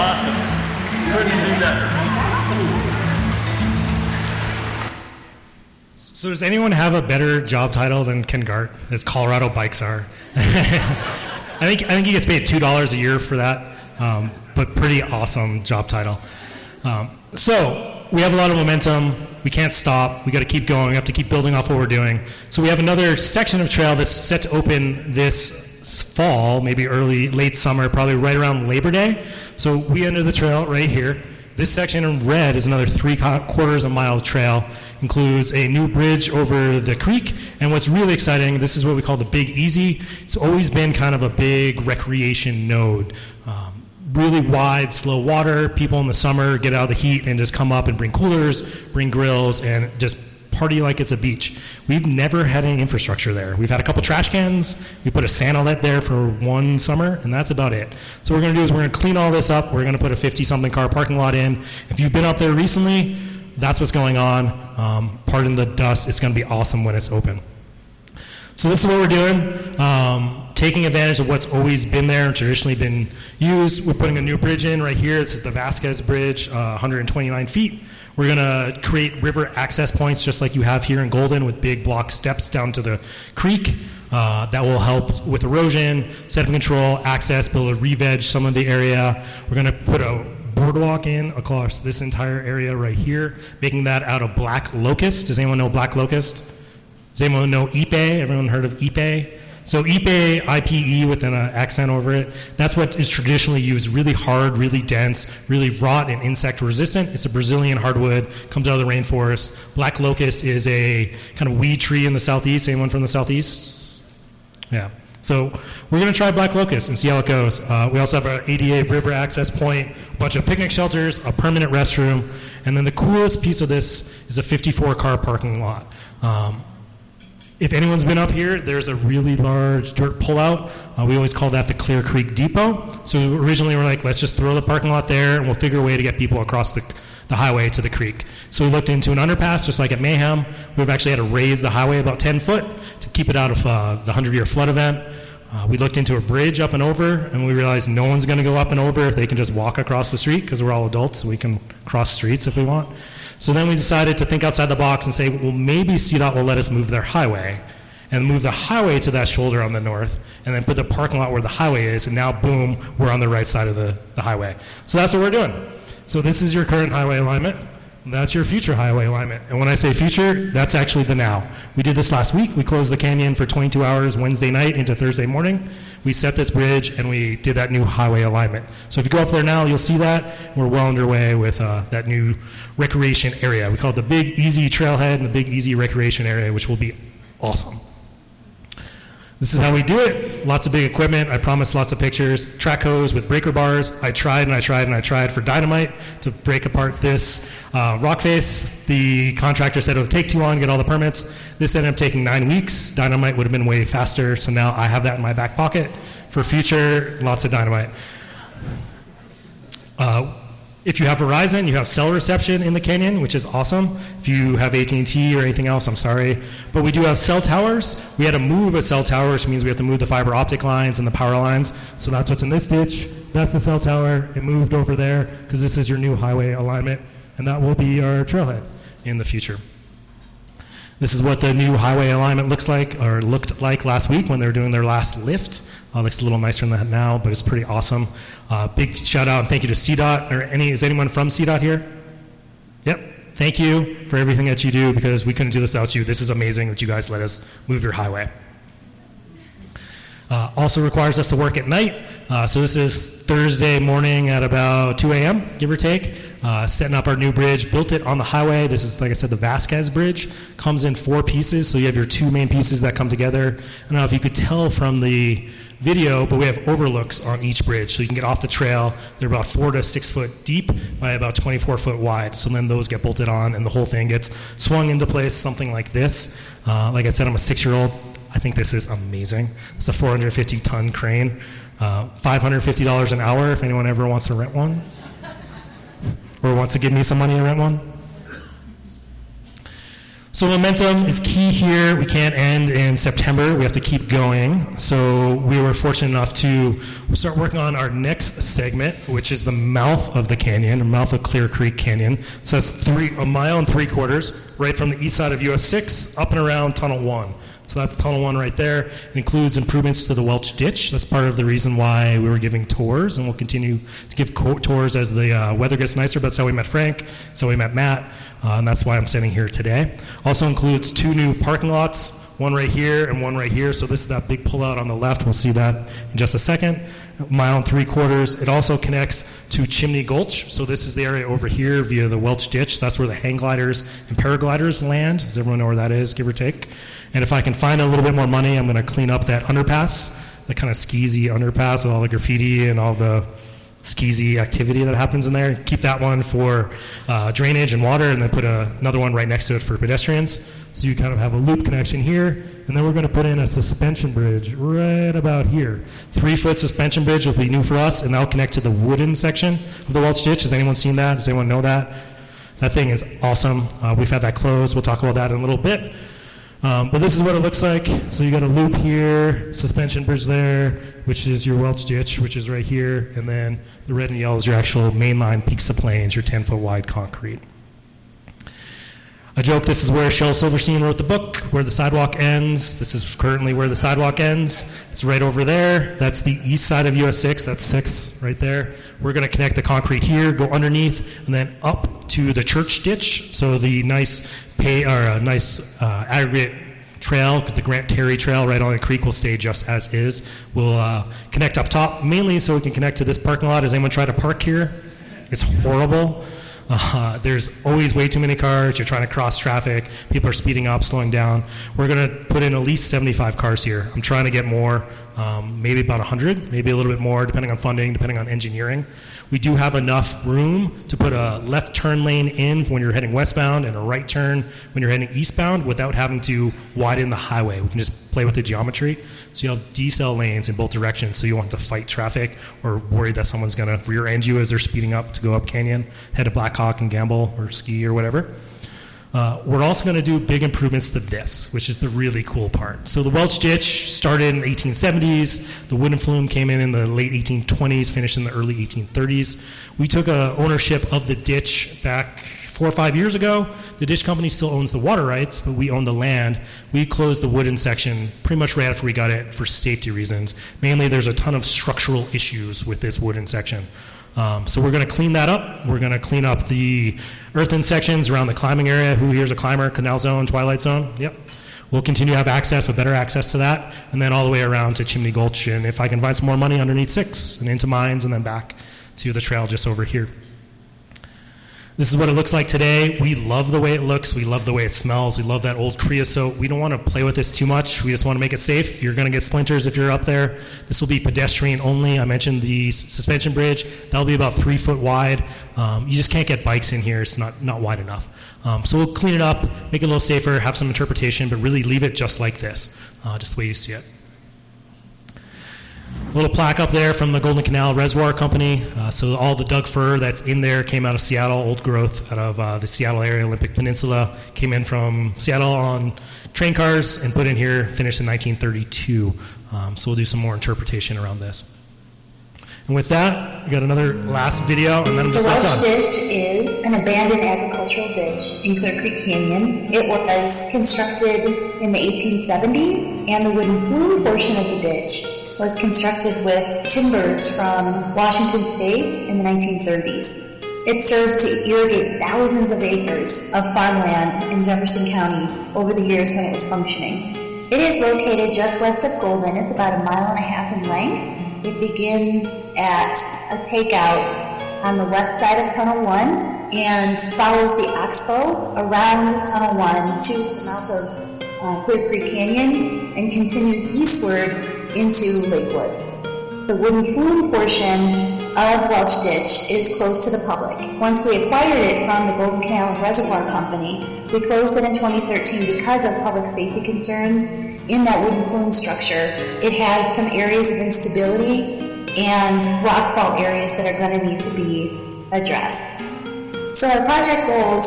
Awesome. Couldn't do better. So does anyone have a better job title than Ken Gart as Colorado Bike Czar? I think I think he gets paid two dollars a year for that, um, but pretty awesome job title. Um, so we have a lot of momentum. We can't stop. We got to keep going. We have to keep building off what we're doing. So we have another section of trail that's set to open this fall, maybe early, late summer, probably right around Labor Day. So we enter the trail right here. This section in red is another three quarters of a mile trail. Includes a new bridge over the creek, and what's really exciting, this is what we call the Big Easy. It's always been kind of a big recreation node. Um, really wide, slow water. People in the summer get out of the heat and just come up and bring coolers, bring grills, and just party like it's a beach. We've never had any infrastructure there. We've had a couple trash cans. We put a sand there for one summer, and that's about it. So what we're going to do is we're going to clean all this up. We're going to put a 50-something car parking lot in. If you've been up there recently, that's what's going on. Um, pardon the dust. It's going to be awesome when it's open. So this is what we're doing. Um, taking advantage of what's always been there and traditionally been used. We're putting a new bridge in right here. This is the Vasquez Bridge, uh, 129 feet. We're going to create river access points just like you have here in Golden with big block steps down to the creek. Uh, that will help with erosion, sediment control, access, build a re-veg some of the area. We're going to put a boardwalk in across this entire area right here, making that out of black locust. Does anyone know black locust? Does anyone know Ipe? Everyone heard of Ipe? So Ipe, IPE with an uh, accent over it, that's what is traditionally used. Really hard, really dense, really rot and insect resistant. It's a Brazilian hardwood, comes out of the rainforest. Black locust is a kind of weed tree in the southeast. Anyone from the southeast? Yeah. So we're going to try black locust and see how it goes. Uh, we also have our ADA river access point, a bunch of picnic shelters, a permanent restroom, and then the coolest piece of this is a 54 car parking lot. Um, if anyone's been up here, there's a really large dirt pullout. Uh, we always call that the Clear Creek Depot. So originally we're like, let's just throw the parking lot there and we'll figure a way to get people across the, the highway to the creek. So we looked into an underpass, just like at Mayhem. We've actually had to raise the highway about 10 foot to keep it out of uh, the 100 year flood event. Uh, we looked into a bridge up and over, and we realized no one's going to go up and over if they can just walk across the street because we're all adults. So we can cross streets if we want. So then we decided to think outside the box and say, well, maybe CDOT will let us move their highway and move the highway to that shoulder on the north, and then put the parking lot where the highway is, and now, boom, we're on the right side of the, the highway. So that's what we're doing. So this is your current highway alignment. That's your future highway alignment. And when I say future, that's actually the now. We did this last week. We closed the canyon for 22 hours Wednesday night into Thursday morning. We set this bridge and we did that new highway alignment. So if you go up there now, you'll see that. We're well underway with uh, that new recreation area. We call it the Big Easy Trailhead and the Big Easy Recreation Area, which will be awesome. This is how we do it. Lots of big equipment. I promised lots of pictures. Trackhoes with breaker bars. I tried and I tried and I tried for dynamite to break apart this uh, rock face. The contractor said it would take too long to get all the permits. This ended up taking nine weeks. Dynamite would have been way faster. So now I have that in my back pocket for future. Lots of dynamite. Uh, if you have Verizon, you have cell reception in the canyon, which is awesome. If you have AT&T or anything else, I'm sorry, but we do have cell towers. We had to move a cell tower, which means we have to move the fiber optic lines and the power lines. So that's what's in this ditch. That's the cell tower. It moved over there because this is your new highway alignment, and that will be our trailhead in the future. This is what the new highway alignment looks like, or looked like last week when they were doing their last lift. Looks a little nicer than that now, but it's pretty awesome. Uh, big shout out and thank you to CDOT. Or any is anyone from CDOT here? Yep. Thank you for everything that you do because we couldn't do this without you. This is amazing that you guys let us move your highway. Uh, also requires us to work at night. Uh, so this is Thursday morning at about 2 a.m., give or take. Uh, setting up our new bridge, built it on the highway. This is, like I said, the Vasquez Bridge. Comes in four pieces, so you have your two main pieces that come together. I don't know if you could tell from the video, but we have overlooks on each bridge, so you can get off the trail. They're about four to six foot deep by about 24 foot wide. So then those get bolted on, and the whole thing gets swung into place, something like this. Uh, like I said, I'm a six year old. I think this is amazing. It's a 450 ton crane. Uh, $550 an hour if anyone ever wants to rent one or wants to give me some money to rent one. So momentum is key here. We can't end in September. We have to keep going. So we were fortunate enough to start working on our next segment, which is the mouth of the canyon, the mouth of Clear Creek Canyon. So that's three, a mile and three quarters, right from the east side of US 6 up and around Tunnel 1. So that's Tunnel 1 right there. It includes improvements to the Welch Ditch. That's part of the reason why we were giving tours, and we'll continue to give co- tours as the uh, weather gets nicer. But that's how we met Frank, So we met Matt, uh, and that's why I'm sitting here today. Also includes two new parking lots, one right here and one right here. So this is that big pullout on the left. We'll see that in just a second. Mile and three quarters. It also connects to Chimney Gulch. So this is the area over here via the Welch Ditch. That's where the hang gliders and paragliders land. Does everyone know where that is, give or take? And if I can find a little bit more money, I'm going to clean up that underpass, the kind of skeezy underpass with all the graffiti and all the skeezy activity that happens in there. Keep that one for uh, drainage and water, and then put a, another one right next to it for pedestrians. So you kind of have a loop connection here, and then we're going to put in a suspension bridge right about here. Three foot suspension bridge will be new for us, and that'll connect to the wooden section of the Welch Ditch. Has anyone seen that? Does anyone know that? That thing is awesome. Uh, we've had that closed. We'll talk about that in a little bit. Um, but this is what it looks like. So you got a loop here, suspension bridge there, which is your Welch ditch, which is right here, and then the red and yellow is your actual mainline Peaks to Plains, your 10 foot wide concrete. I joke this is where Shel Silverstein wrote the book, where the sidewalk ends. This is currently where the sidewalk ends. It's right over there. That's the east side of US 6. That's 6 right there. We're going to connect the concrete here, go underneath, and then up to the church ditch. So the nice pay or a nice uh, aggregate trail, the Grant Terry Trail right on the creek will stay just as is. We'll uh, connect up top mainly so we can connect to this parking lot. Has anyone tried to park here? It's horrible. Uh, there's always way too many cars. You're trying to cross traffic. People are speeding up, slowing down. We're going to put in at least 75 cars here. I'm trying to get more, um, maybe about 100, maybe a little bit more, depending on funding, depending on engineering. We do have enough room to put a left turn lane in when you're heading westbound and a right turn when you're heading eastbound without having to widen the highway. We can just play with the geometry. So you have decel lanes in both directions, so you want to fight traffic or worry that someone's going to rear end you as they're speeding up to go up canyon, head to Black Hawk and gamble or ski or whatever. Uh, we're also going to do big improvements to this, which is the really cool part. So the Welch Ditch started in the 1870s. The wooden flume came in in the late 1820s, finished in the early 1830s. We took uh, ownership of the ditch back four or five years ago. The dish company still owns the water rights, but we own the land. We closed the wooden section pretty much right after we got it for safety reasons. Mainly, there's a ton of structural issues with this wooden section. Um, so we're going to clean that up. We're going to clean up the earthen sections around the climbing area. Who here's a climber? Canal Zone, Twilight Zone. Yep. We'll continue to have access, but better access to that, and then all the way around to Chimney Gulch. And if I can find some more money underneath six and into mines, and then back to the trail just over here. This is what it looks like today. We love the way it looks. We love the way it smells. We love that old creosote. We don't want to play with this too much. We just want to make it safe. You're going to get splinters if you're up there. This will be pedestrian only. I mentioned the suspension bridge. That'll be about three foot wide. Um, you just can't get bikes in here. It's not, not wide enough. Um, so we'll clean it up, make it a little safer, have some interpretation, but really leave it just like this, uh, just the way you see it. Little plaque up there from the Golden Canal Reservoir Company. Uh, so all the Doug fir that's in there came out of Seattle, old growth out of uh, the Seattle area, Olympic Peninsula. Came in from Seattle on train cars and put in here, finished in 1932. Um, so we'll do some more interpretation around this. And with that, we got another last video, and then I'm The just Welch done. Ditch is an abandoned agricultural ditch in Clear Creek Canyon. It was constructed in the 1870s, and the wooden flume portion of the ditch was constructed with timbers from Washington State in the 1930s. It served to irrigate thousands of acres of farmland in Jefferson County over the years when it was functioning. It is located just west of Golden. It's about a mile and a half in length. It begins at a takeout on the west side of Tunnel 1 and follows the Oxbow around Tunnel 1 to the mouth of uh, Clear Creek Canyon and continues eastward into Lakewood. The wooden flume portion of Welch Ditch is closed to the public. Once we acquired it from the Golden Canal Reservoir Company, we closed it in 2013 because of public safety concerns in that wooden flume structure. It has some areas of instability and rockfall areas that are going to need to be addressed. So our project goals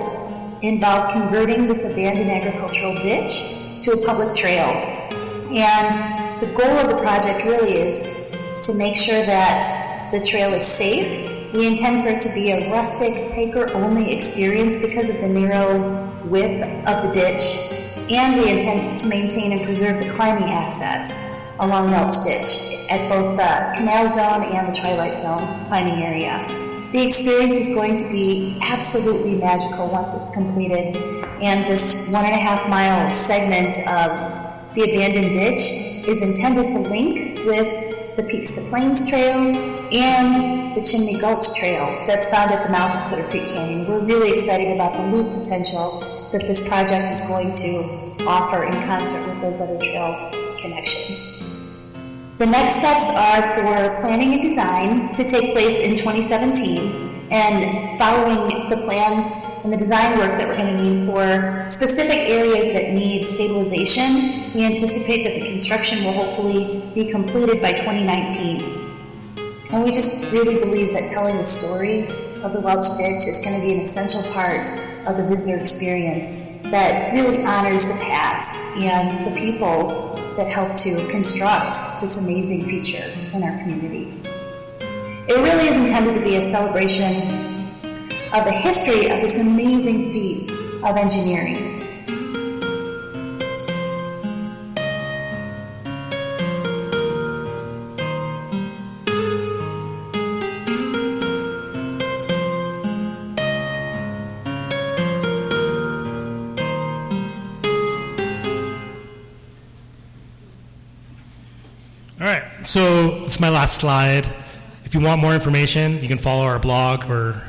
involve converting this abandoned agricultural ditch to a public trail. And the goal of the project really is to make sure that the trail is safe. We intend for it to be a rustic, hiker-only experience because of the narrow width of the ditch. And we intend to maintain and preserve the climbing access along Welch Ditch at both the Canal Zone and the Twilight Zone climbing area. The experience is going to be absolutely magical once it's completed, and this one and a half mile segment of the abandoned ditch is intended to link with the Peaks to Plains Trail and the Chimney Gulch Trail that's found at the mouth of Clear Creek Canyon. We're really excited about the loop potential that this project is going to offer in concert with those other trail connections. The next steps are for planning and design to take place in 2017. And following the plans and the design work that we're going to need for specific areas that need stabilization, we anticipate that the construction will hopefully be completed by 2019. And we just really believe that telling the story of the Welch Ditch is going to be an essential part of the visitor experience that really honors the past and the people that helped to construct this amazing feature in our community. It really is intended to be a celebration of the history of this amazing feat of engineering. So it's my last slide. If you want more information, you can follow our blog, or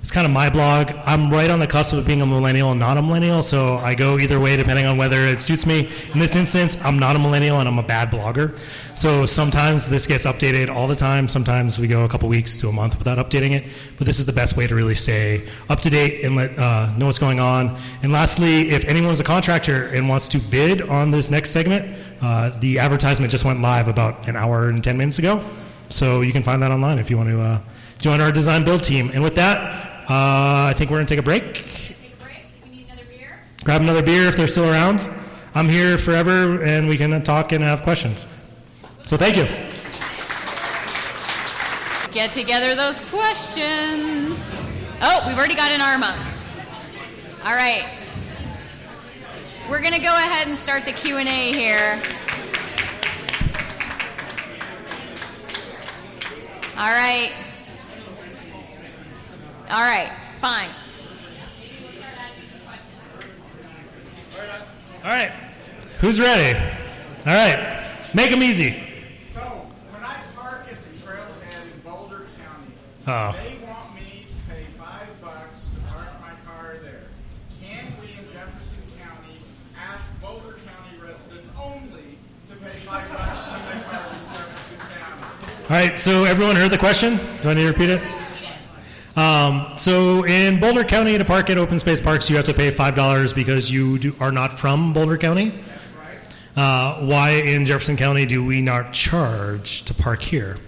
it's kind of my blog. I'm right on the cusp of being a millennial and not a millennial, so I go either way depending on whether it suits me. In this instance, I'm not a millennial and I'm a bad blogger. So sometimes this gets updated all the time. Sometimes we go a couple weeks to a month without updating it. But this is the best way to really stay up to date and let uh, know what's going on. And lastly, if anyone's a contractor and wants to bid on this next segment, uh, the advertisement just went live about an hour and 10 minutes ago. So you can find that online if you want to uh, join our design build team. And with that, uh, I think we're going to take a break. Take a break. Another beer. Grab another beer if they're still around. I'm here forever and we can talk and have questions. So thank you. Get together those questions. Oh, we've already got an arm up. All right. We're going to go ahead and start the Q&A here. All right. All right, fine. All right. Who's ready? All right. Make them easy. So, when I park at the trailhead in Boulder County, Oh. they want me to pay five bucks to park my car there. Can we in Jefferson County ask Boulder County residents only to pay five bucks when they park in Jefferson County? All right, so everyone heard the question? Do I need to repeat it? Um, so in Boulder County, to park at open space parks, you have to pay $5 because you do, are not from Boulder County. Uh, why in Jefferson County do we not charge to park here?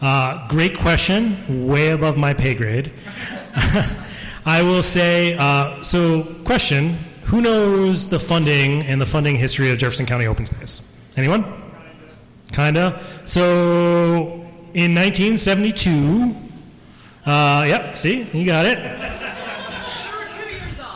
Uh, great question, way above my pay grade. I will say, uh, so question, who knows the funding and the funding history of Jefferson County open space? Anyone? Kinda. So in 1972, uh, yep, see, you got it.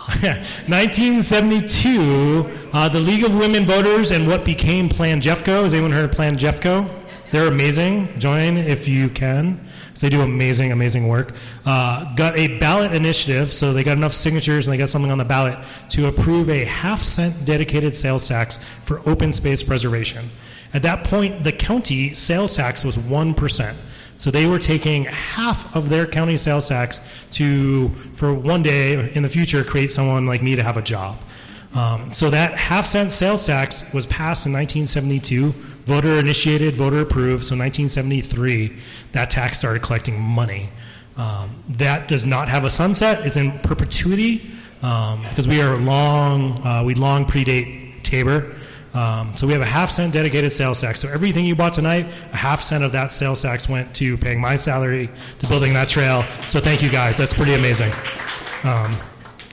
1972, uh, the League of Women Voters and what became Plan Jeffco. Has anyone heard of Plan Jeffco? They're amazing. Join if you can. They do amazing, amazing work. Uh, got a ballot initiative, so they got enough signatures and they got something on the ballot to approve a half cent dedicated sales tax for open space preservation. At that point, the county sales tax was 1%. So they were taking half of their county sales tax to, for one day in the future, create someone like me to have a job. Um, so that half cent sales tax was passed in 1972, voter initiated, voter approved. So 1973, that tax started collecting money. Um, that does not have a sunset; it's in perpetuity um, because we are long, uh, we long predate TABOR. Um, so we have a half cent dedicated sales tax. So everything you bought tonight, a half cent of that sales tax went to paying my salary, to building that trail. So thank you guys. That's pretty amazing. Um,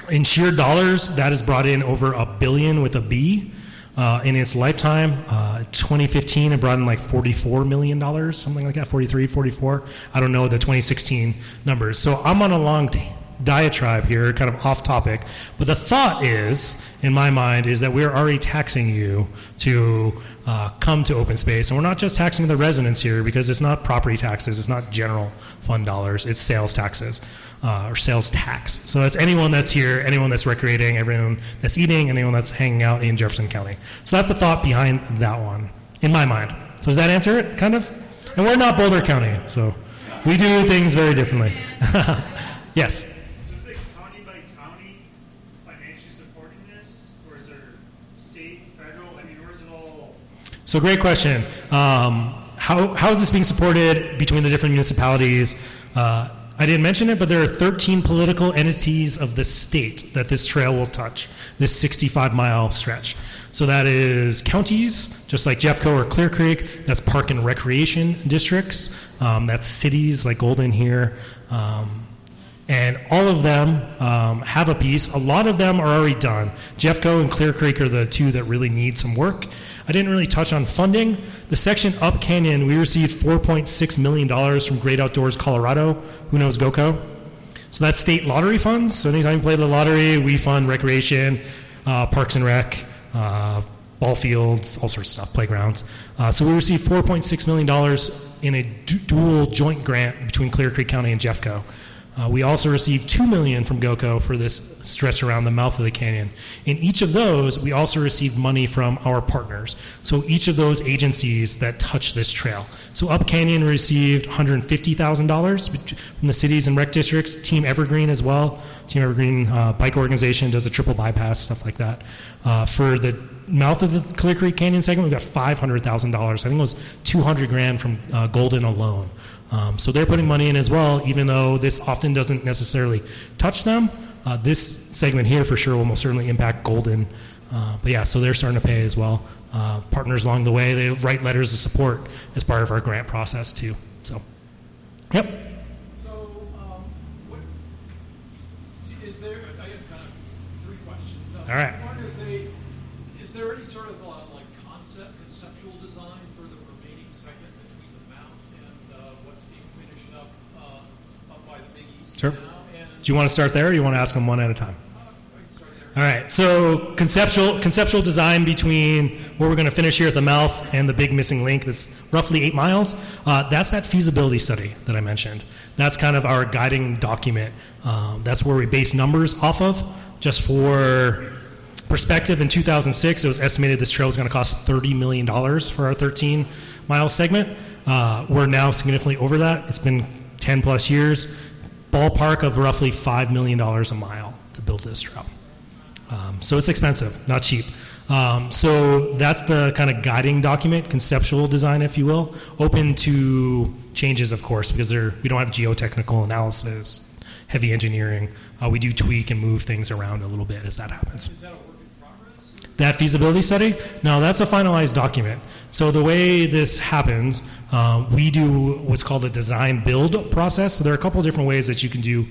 in sheer dollars, that has brought in over a billion with a B. Uh, in its lifetime, uh, 2015, it brought in like 44 million dollars, something like that, 43, 44. I don't know the 2016 numbers. So I'm on a long t- diatribe here, kind of off topic. But the thought is, in my mind, is that we're already taxing you to uh, come to open space. And we're not just taxing the residents here because it's not property taxes, it's not general fund dollars, it's sales taxes uh, or sales tax. So that's anyone that's here, anyone that's recreating, everyone that's eating, anyone that's hanging out in Jefferson County. So that's the thought behind that one, in my mind. So does that answer it, kind of? And we're not Boulder County, so we do things very differently. yes. So is it county by county financially supporting this, or is there state, federal? I mean, where's it all? So great question. Um, how, how is this being supported between the different municipalities? Uh, I didn't mention it, but there are 13 political entities of the state that this trail will touch, this 65 mile stretch. So that is counties, just like Jeffco or Clear Creek. That's park and recreation districts. Um, that's cities like Golden here. Um, and all of them um, have a piece. A lot of them are already done. Jeffco and Clear Creek are the two that really need some work. I didn't really touch on funding. The section up Canyon, we received $4.6 million from Great Outdoors Colorado. Who knows GOCO? So that's state lottery funds. So anytime you play the lottery, we fund recreation, uh, parks and rec, uh, ball fields, all sorts of stuff, playgrounds. Uh, so we received $4.6 million in a du- dual joint grant between Clear Creek County and Jeffco. Uh, we also received two million from GOCO for this stretch around the mouth of the canyon. In each of those, we also received money from our partners. So each of those agencies that touch this trail. So Up Canyon received $150,000 from the cities and rec districts. Team Evergreen as well. Team Evergreen uh, bike organization does a triple bypass stuff like that. Uh, for the mouth of the Clear Creek Canyon segment, we got $500,000. I think it was 200 grand from uh, Golden alone. Um, so they're putting money in as well, even though this often doesn't necessarily touch them. Uh, this segment here for sure will most certainly impact Golden. Uh, but yeah, so they're starting to pay as well. Uh, partners along the way, they write letters of support as part of our grant process too. So, yep. So, um, what is there? I have kind of three questions. All right. One is a, is there any sort of uh, like concept, conceptual design for the remaining segment between the mount and uh, what's being finished up uh, up by the Big East Sure. now? And Do you want to start there or you want to ask them one at a time? All right, so conceptual conceptual design between where we're going to finish here at the mouth and the big missing link that's roughly eight miles. Uh, that's that feasibility study that I mentioned. That's kind of our guiding document. Um, that's where we base numbers off of. Just for perspective, in 2006, it was estimated this trail was going to cost $30 million for our 13 mile segment. Uh, we're now significantly over that. It's been 10 plus years. Ballpark of roughly $5 million a mile to build this trail. Um, so it's expensive, not cheap. Um, so that's the kind of guiding document, conceptual design, if you will. Open to changes, of course, because we don't have geotechnical analysis, heavy engineering. Uh, we do tweak and move things around a little bit as that happens. That feasibility study? No, that's a finalized document. So the way this happens, uh, we do what's called a design build process. So there are a couple of different ways that you can do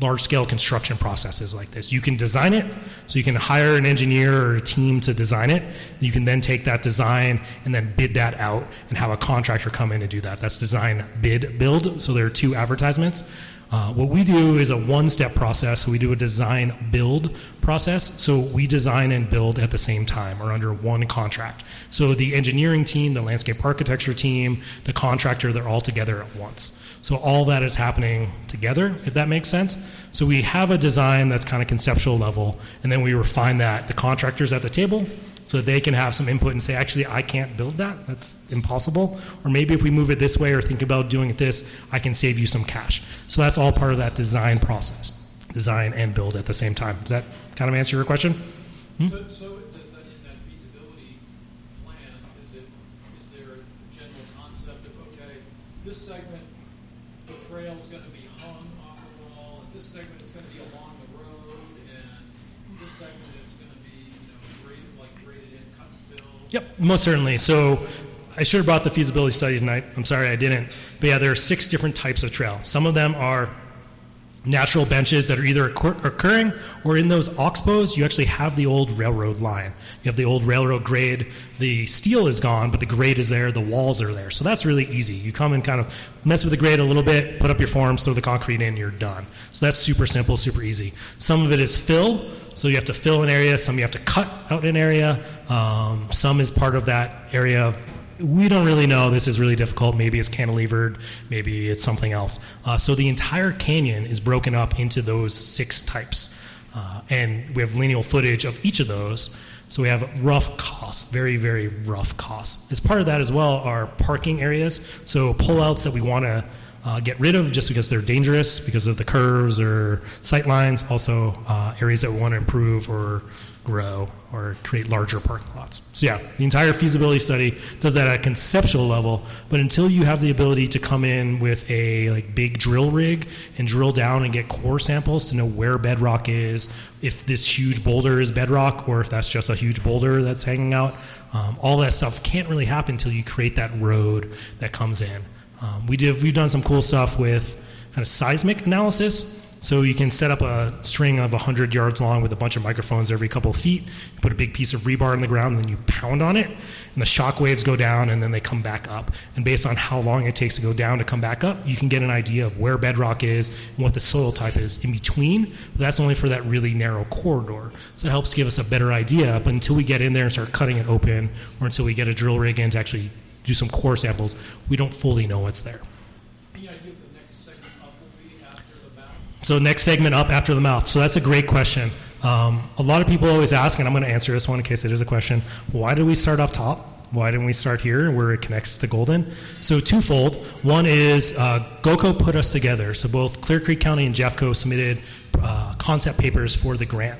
large scale construction processes like this. You can design it, so you can hire an engineer or a team to design it. You can then take that design and then bid that out and have a contractor come in and do that. That's design, bid, build. So there are two advertisements. Uh, what we do is a one step process. We do a design build process. So we design and build at the same time or under one contract. So the engineering team, the landscape architecture team, the contractor, they're all together at once. So all that is happening together, if that makes sense. So we have a design that's kind of conceptual level, and then we refine that. The contractors at the table, so they can have some input and say, actually, I can't build that. That's impossible. Or maybe if we move it this way or think about doing it this, I can save you some cash. So that's all part of that design process, design and build at the same time. Does that kind of answer your question? Hmm? So, so Yep, most certainly. So I should have brought the feasibility study tonight. I'm sorry I didn't. But yeah, there are six different types of trail. Some of them are natural benches that are either occur- occurring or in those oxbows you actually have the old railroad line. You have the old railroad grade. The steel is gone but the grade is there. The walls are there. So that's really easy. You come and kind of mess with the grade a little bit put up your forms throw the concrete in you're done. So that's super simple super easy. Some of it is fill so you have to fill an area. Some you have to cut out an area um, some is part of that area of we don't really know. This is really difficult. Maybe it's cantilevered, maybe it's something else. Uh, so the entire canyon is broken up into those six types. Uh, and we have lineal footage of each of those. So we have rough costs, very, very rough costs. As part of that as well are parking areas. So pullouts that we want to uh, get rid of just because they're dangerous because of the curves or sight lines. Also, uh, areas that we want to improve or grow or create larger parking lots. So yeah, the entire feasibility study does that at a conceptual level, but until you have the ability to come in with a like big drill rig and drill down and get core samples to know where bedrock is, if this huge boulder is bedrock or if that's just a huge boulder that's hanging out, um, all that stuff can't really happen until you create that road that comes in. Um, we did, we've done some cool stuff with kind of seismic analysis. So you can set up a string of 100 yards long with a bunch of microphones every couple of feet. You put a big piece of rebar in the ground, and then you pound on it, and the shock waves go down, and then they come back up. And based on how long it takes to go down to come back up, you can get an idea of where bedrock is and what the soil type is in between. But that's only for that really narrow corridor. So it helps give us a better idea. But until we get in there and start cutting it open, or until we get a drill rig in to actually do some core samples, we don't fully know what's there. So next segment up after the mouth. So that's a great question. Um, a lot of people always ask, and I'm going to answer this one in case it is a question. Why did we start up top? Why didn't we start here where it connects to Golden? So twofold. One is uh, GOCO put us together. So both Clear Creek County and Jeffco submitted uh, concept papers for the grant.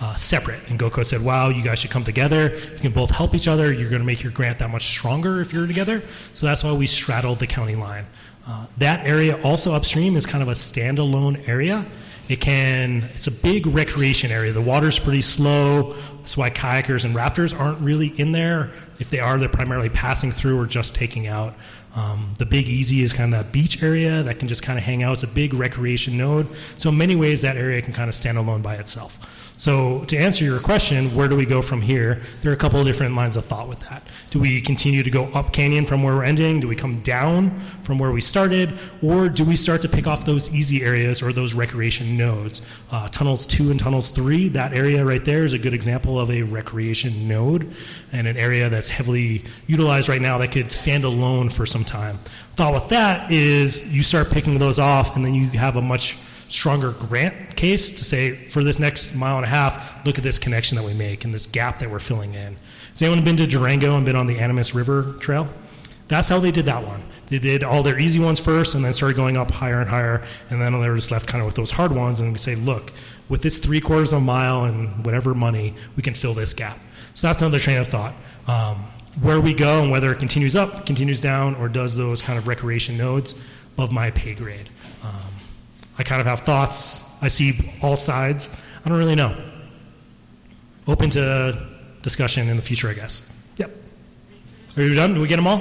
Uh, separate. And GOCO said, wow, you guys should come together. You can both help each other. You're going to make your grant that much stronger if you're together. So that's why we straddled the county line. Uh, that area also upstream is kind of a standalone area. It can, it's a big recreation area. The water's pretty slow. That's why kayakers and rafters aren't really in there. If they are, they're primarily passing through or just taking out. Um, the Big Easy is kind of that beach area that can just kind of hang out. It's a big recreation node. So, in many ways, that area can kind of stand alone by itself. So, to answer your question, where do we go from here? There are a couple of different lines of thought with that. Do we continue to go up canyon from where we're ending? Do we come down from where we started? Or do we start to pick off those easy areas or those recreation nodes? Uh, tunnels 2 and Tunnels 3, that area right there is a good example of a recreation node and an area that's heavily utilized right now that could stand alone for some time. Thought with that is you start picking those off and then you have a much stronger grant case to say for this next mile and a half, look at this connection that we make and this gap that we're filling in. Has anyone been to Durango and been on the Animas River Trail? That's how they did that one. They did all their easy ones first and then started going up higher and higher, and then they were just left kind of with those hard ones. And we say, look, with this three quarters of a mile and whatever money, we can fill this gap. So that's another train of thought. Um, where we go and whether it continues up, continues down, or does those kind of recreation nodes above my pay grade. Um, I kind of have thoughts. I see all sides. I don't really know. Open to discussion in the future, I guess. Yep. Are you done? Do we get them all?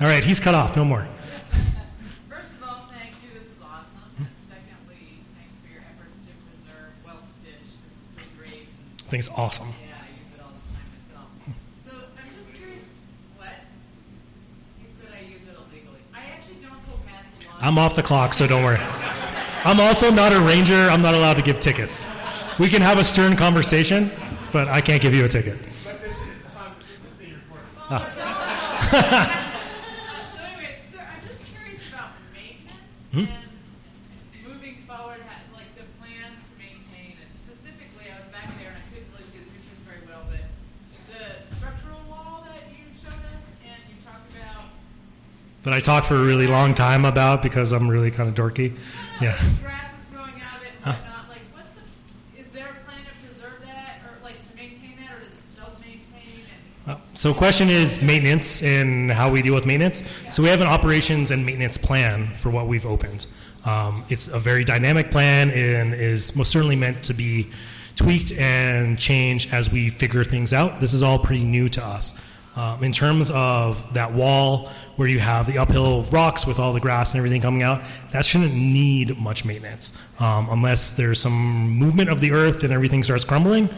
All right, he's cut off. No more. First of all, thank you. This is awesome. And secondly, thanks for your efforts to preserve Welch Ditch. It's pretty great. I think it's awesome. Yeah, I use it all the time myself. So I'm just curious, what? You said I use it illegally. I actually don't go past the law. I'm off the clock, so don't worry. I'm also not a ranger. I'm not allowed to give tickets. We can have a stern conversation, but I can't give you a ticket. But this is specifically Uh, so anyway, there, I'm just curious about maintenance Hmm? and moving forward, like the plans to maintain it. Specifically, I was back there and I couldn't really see the pictures very well, but the structural wall that you showed us and you talked about That I talked for a really long time about because I'm really kind of dorky. Yeah. grass is growing out of it and Huh. whatnot. Like, what's the? Is there a plan to preserve that or like to maintain that, or does it self-maintain? And Uh, So, question is maintenance and how we deal with maintenance. So, we have an operations and maintenance plan for what we've opened. Um, it's a very dynamic plan and is most certainly meant to be tweaked and changed as we figure things out. This is all pretty new to us. Um, in terms of that wall where you have the uphill rocks with all the grass and everything coming out, that shouldn't need much maintenance um, unless there's some movement of the earth and everything starts crumbling.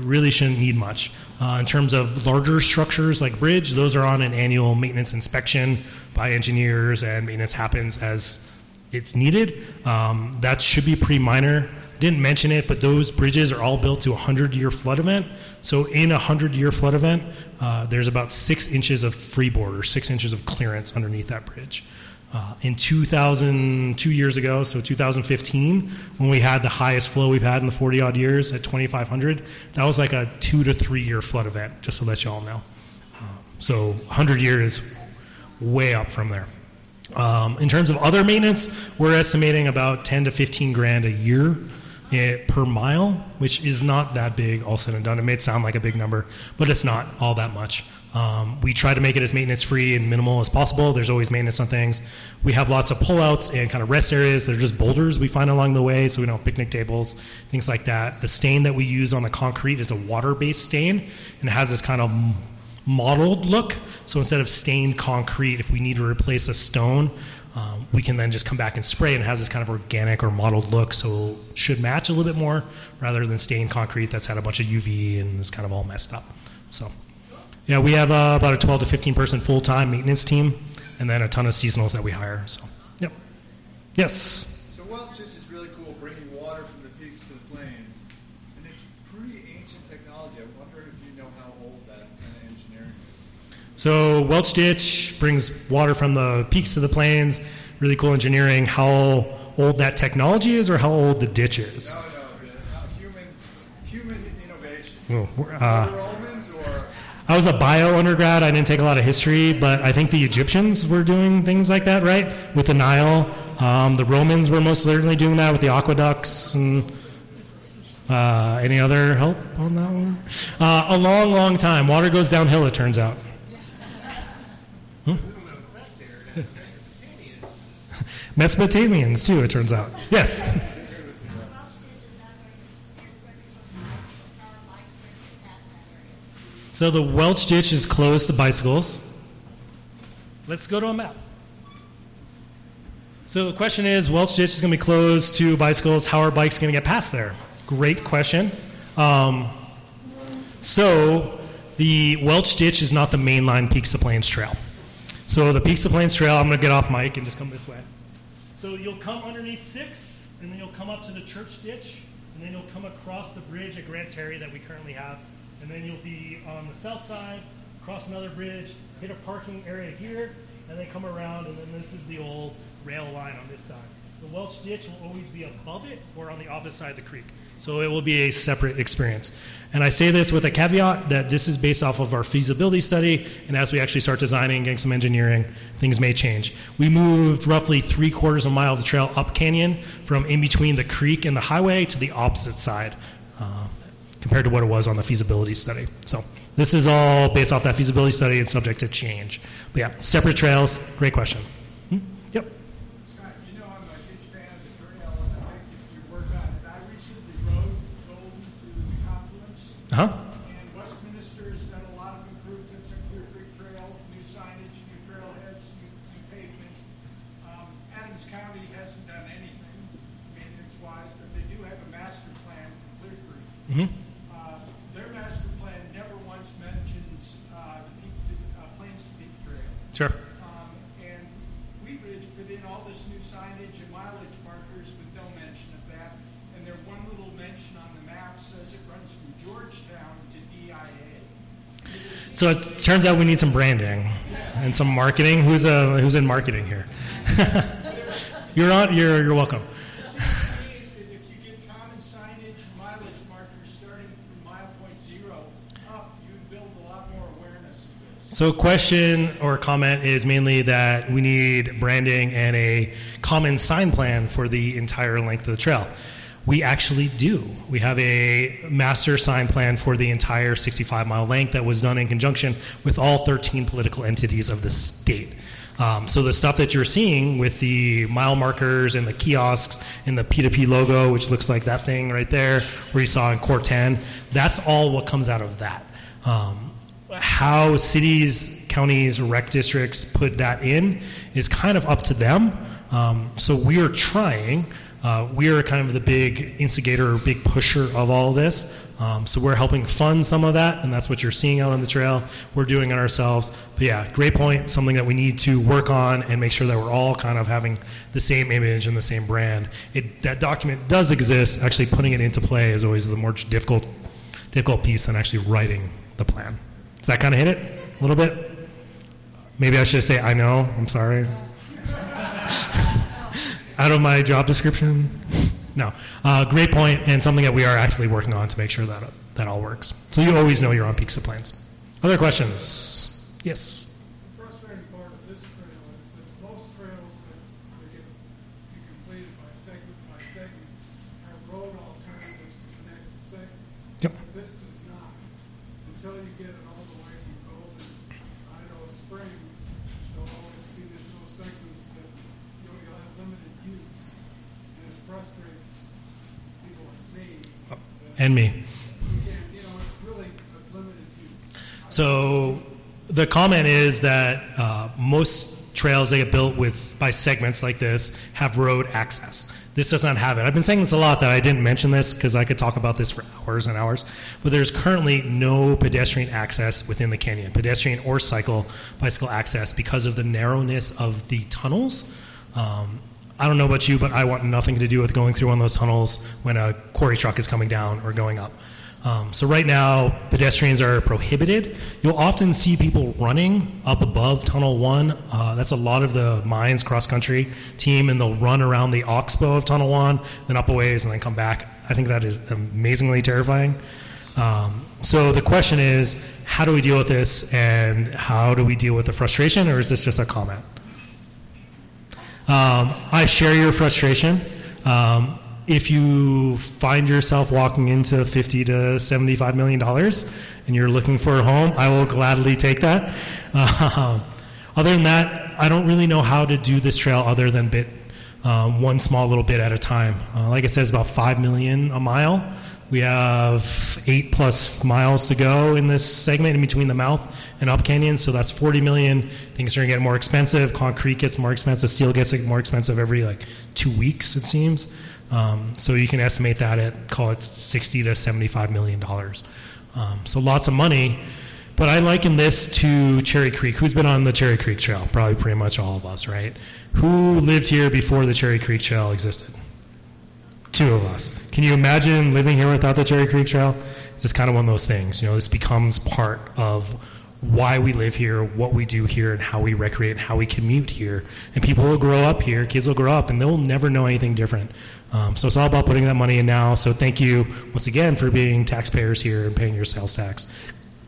It really shouldn't need much. Uh, in terms of larger structures like bridge, those are on an annual maintenance inspection by engineers, and maintenance happens as it's needed. Um, that should be pretty minor. Didn't mention it, but those bridges are all built to a 100 year flood event. So, in a 100 year flood event, uh, there's about six inches of freeboard or six inches of clearance underneath that bridge. Uh, in 2000, two years ago, so 2015, when we had the highest flow we've had in the 40 odd years at 2,500, that was like a two to three year flood event, just to let you all know. Uh, so 100 years way up from there. Um, in terms of other maintenance, we're estimating about 10 to 15 grand a year eh, per mile, which is not that big, all said and done. It may sound like a big number, but it's not all that much. Um, we try to make it as maintenance free and minimal as possible. There's always maintenance on things. We have lots of pullouts and kind of rest areas that are just boulders we find along the way, so we don't have picnic tables, things like that. The stain that we use on the concrete is a water based stain, and it has this kind of modeled look. So instead of stained concrete, if we need to replace a stone, um, we can then just come back and spray, and it has this kind of organic or modeled look, so it should match a little bit more rather than stained concrete that's had a bunch of UV and is kind of all messed up. So, yeah, we have uh, about a 12 to 15 person full time maintenance team, and then a ton of seasonals that we hire. So, yep. Yes. So Welch Ditch is really cool, bringing water from the peaks to the plains, and it's pretty ancient technology. I wonder if you know how old that kind of engineering is. So Welch Ditch brings water from the peaks to the plains. Really cool engineering. How old that technology is, or how old the ditch is? No, no, human, human innovation. Oh, uh, the Romans or I was a bio undergrad. I didn't take a lot of history, but I think the Egyptians were doing things like that, right? With the Nile. Um, the Romans were most certainly doing that with the aqueducts and. Uh, any other help on that one? Uh, a long, long time. Water goes downhill, it turns out. Hmm? Mesopotamians, too, it turns out. Yes. So the Welch ditch is closed to bicycles. Let's go to a map. So the question is, Welch ditch is going to be closed to bicycles. How are bikes going to get past there? Great question. Um, so the Welch Ditch is not the mainline Peaks to Plains Trail. So the Peaks to Plains Trail, I'm going to get off mic and just come this way. So you'll come underneath six, and then you'll come up to the church ditch, and then you'll come across the bridge at Grant Terry that we currently have, and then you'll be on the south side, cross another bridge, hit a parking area here, and then come around, and then this is the old rail line on this side. The Welch ditch will always be above it or on the opposite side of the creek. So it will be a separate experience. And I say this with a caveat that this is based off of our feasibility study, and as we actually start designing, and getting some engineering, things may change. We moved roughly three quarters of a mile of the trail up canyon from in between the creek and the highway to the opposite side uh, compared to what it was on the feasibility study. So this is all based off that feasibility study and subject to change. But yeah, separate trails, great question. Hmm? Yep. Scot, you know I'm a huge fan of the trail, and I think if you work on it, I recently rode Golden to the confluence. Uh-huh. And Westminster has done a lot of improvements on Clear Creek Trail, new signage, new trailheads, new, new pavement. Um, Adams County hasn't done anything maintenance-wise, but they do have a master plan for Clear Creek. Mhm. Uh, their master plan never once mentions, uh, the Peak, uh, Plains to Peak Trail. Sure. Um, and Wheat Ridge put in all this new signage and mileage markers with no mention of that. And their one little mention on the map says it runs from Georgetown to DIA. So it turns out we need some branding and some marketing. Who's uh, who's in marketing here? you're on. You're you're welcome. So, question or comment is mainly that we need branding and a common sign plan for the entire length of the trail. We actually do. We have a master sign plan for the entire 65 mile length that was done in conjunction with all 13 political entities of the state. Um, so the stuff that you're seeing with the mile markers and the kiosks and the P2P logo, which looks like that thing right there, where you saw in Cor-Ten, that's all what comes out of that. Um, how cities, counties, rec districts put that in is kind of up to them. Um, so we are trying. Uh, we are kind of the big instigator or big pusher of all of this. Um, so we're helping fund some of that, and that's what you're seeing out on the trail. We're doing it ourselves. But yeah, great point. Something that we need to work on and make sure that we're all kind of having the same image and the same brand. It, that document does exist. Actually, putting it into play is always the more difficult, difficult piece than actually writing the plan. Does that kind of hit it a little bit? Maybe I should say I know. I'm sorry. Out of my job description. No, uh, great point, and something that we are actively working on to make sure that that all works. So you always know you're on Peaks to Plains. Other questions? Yes. The frustrating part of this trail is that most trails that that get be completed by segment by segment have road alternatives to connect the segments. Yep. This does not. Until you get it all the way from Golden, Idaho Springs, there'll always be, there's no segments that, you'll, you'll have limited use. And it frustrates people like me. And me. You can't, you know, it's really a limited me. So the comment is that uh, most trails that get built with by segments like this have road access. This does not have it. I've been saying this a lot that I didn't mention this because I could talk about this for hours and hours. But there's currently no pedestrian access within the canyon, pedestrian or cycle bicycle access because of the narrowness of the tunnels. Um, I don't know about you, but I want nothing to do with going through one of those tunnels when a quarry truck is coming down or going up. Um, so right now, pedestrians are prohibited. You'll often see people running up above Tunnel One. Uh, that's a lot of the mines cross country team, and they'll run around the oxbow of Tunnel One, then up a ways, and then come back. I think that is amazingly terrifying. Um, so the question is, how do we deal with this, and how do we deal with the frustration, or is this just a comment? Um, I share your frustration. Um, if you find yourself walking into 50 to 75 million dollars and you're looking for a home, I will gladly take that. Um, other than that, I don't really know how to do this trail other than bit um, one small little bit at a time. Uh, like I said, it's about five million a mile. We have eight plus miles to go in this segment in between the mouth and up canyon, so that's 40 million. Things are going to get more expensive. Concrete gets more expensive. Steel gets more expensive every like two weeks, it seems. Um, so you can estimate that at call it 60 to 75 million dollars. Um, so lots of money. But I liken this to Cherry Creek. Who's been on the Cherry Creek Trail? Probably pretty much all of us, right? Who lived here before the Cherry Creek Trail existed? Two of us. Can you imagine living here without the Cherry Creek Trail? It's just kind of one of those things. You know, this becomes part of why we live here, what we do here, and how we recreate, and how we commute here. And people will grow up here, kids will grow up, and they'll never know anything different. Um, so it's all about putting that money in now. So thank you once again for being taxpayers here and paying your sales tax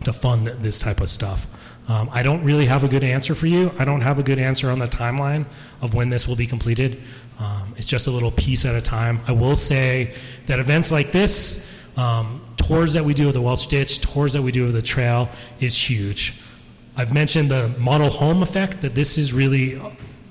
to fund this type of stuff. Um, I don't really have a good answer for you. I don't have a good answer on the timeline of when this will be completed. Um, it's just a little piece at a time. I will say that events like this, um, tours that we do of the Welch Ditch, tours that we do of the trail, is huge. I've mentioned the model home effect, that this is really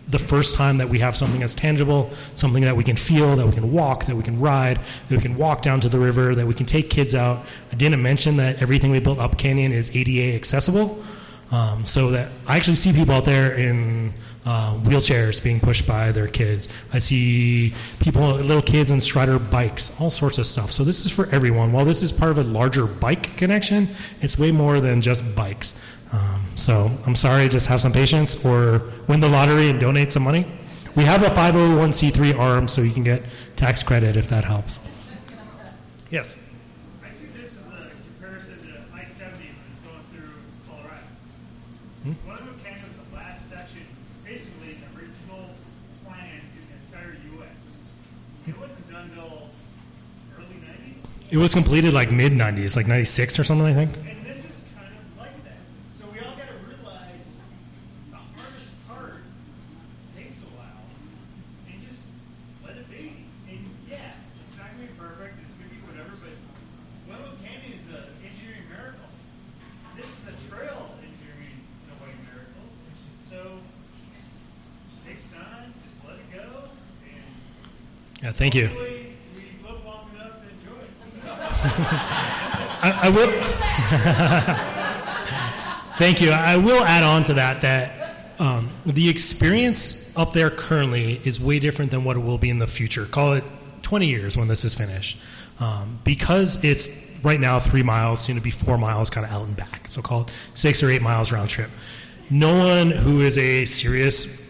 the first time that we have something that's tangible, something that we can feel, that we can walk, that we can ride, that we can walk down to the river, that we can take kids out. I didn't mention that everything we built up Canyon is ADA accessible. Um, so that I actually see people out there in uh, wheelchairs being pushed by their kids. I see people, little kids on Strider bikes, all sorts of stuff. So this is for everyone. While this is part of a larger bike connection, it's way more than just bikes. Um, so I'm sorry, just have some patience or win the lottery and donate some money. We have a 501c3 arm, so you can get tax credit if that helps. Yes. I see this as a comparison to I-70 when it's going through Colorado. Hmm? Guadalupe Canyon was the last section, basically the original plan in the entire U.S. It wasn't done until early 90s. It was completed like mid 90s, like 96 or something, I think. And this is kind of like that. So we all got to realize the hardest part takes a while, and just let it be. And yeah, it's not going to be perfect. It's going to be whatever. But Glenwood Canyon is an engineering miracle. This is a trail engineering in a way miracle. So takes time. Just let it go. And Yeah, thank you. hopefully we live long enough to enjoy it. I, I will. Thank you. I will add on to that that um, the experience up there currently is way different than what it will be in the future. Call it 20 years when this is finished. Um, because it's right now three miles, soon to be four miles, kind of out and back. So call it six or eight miles round trip. No one who is a serious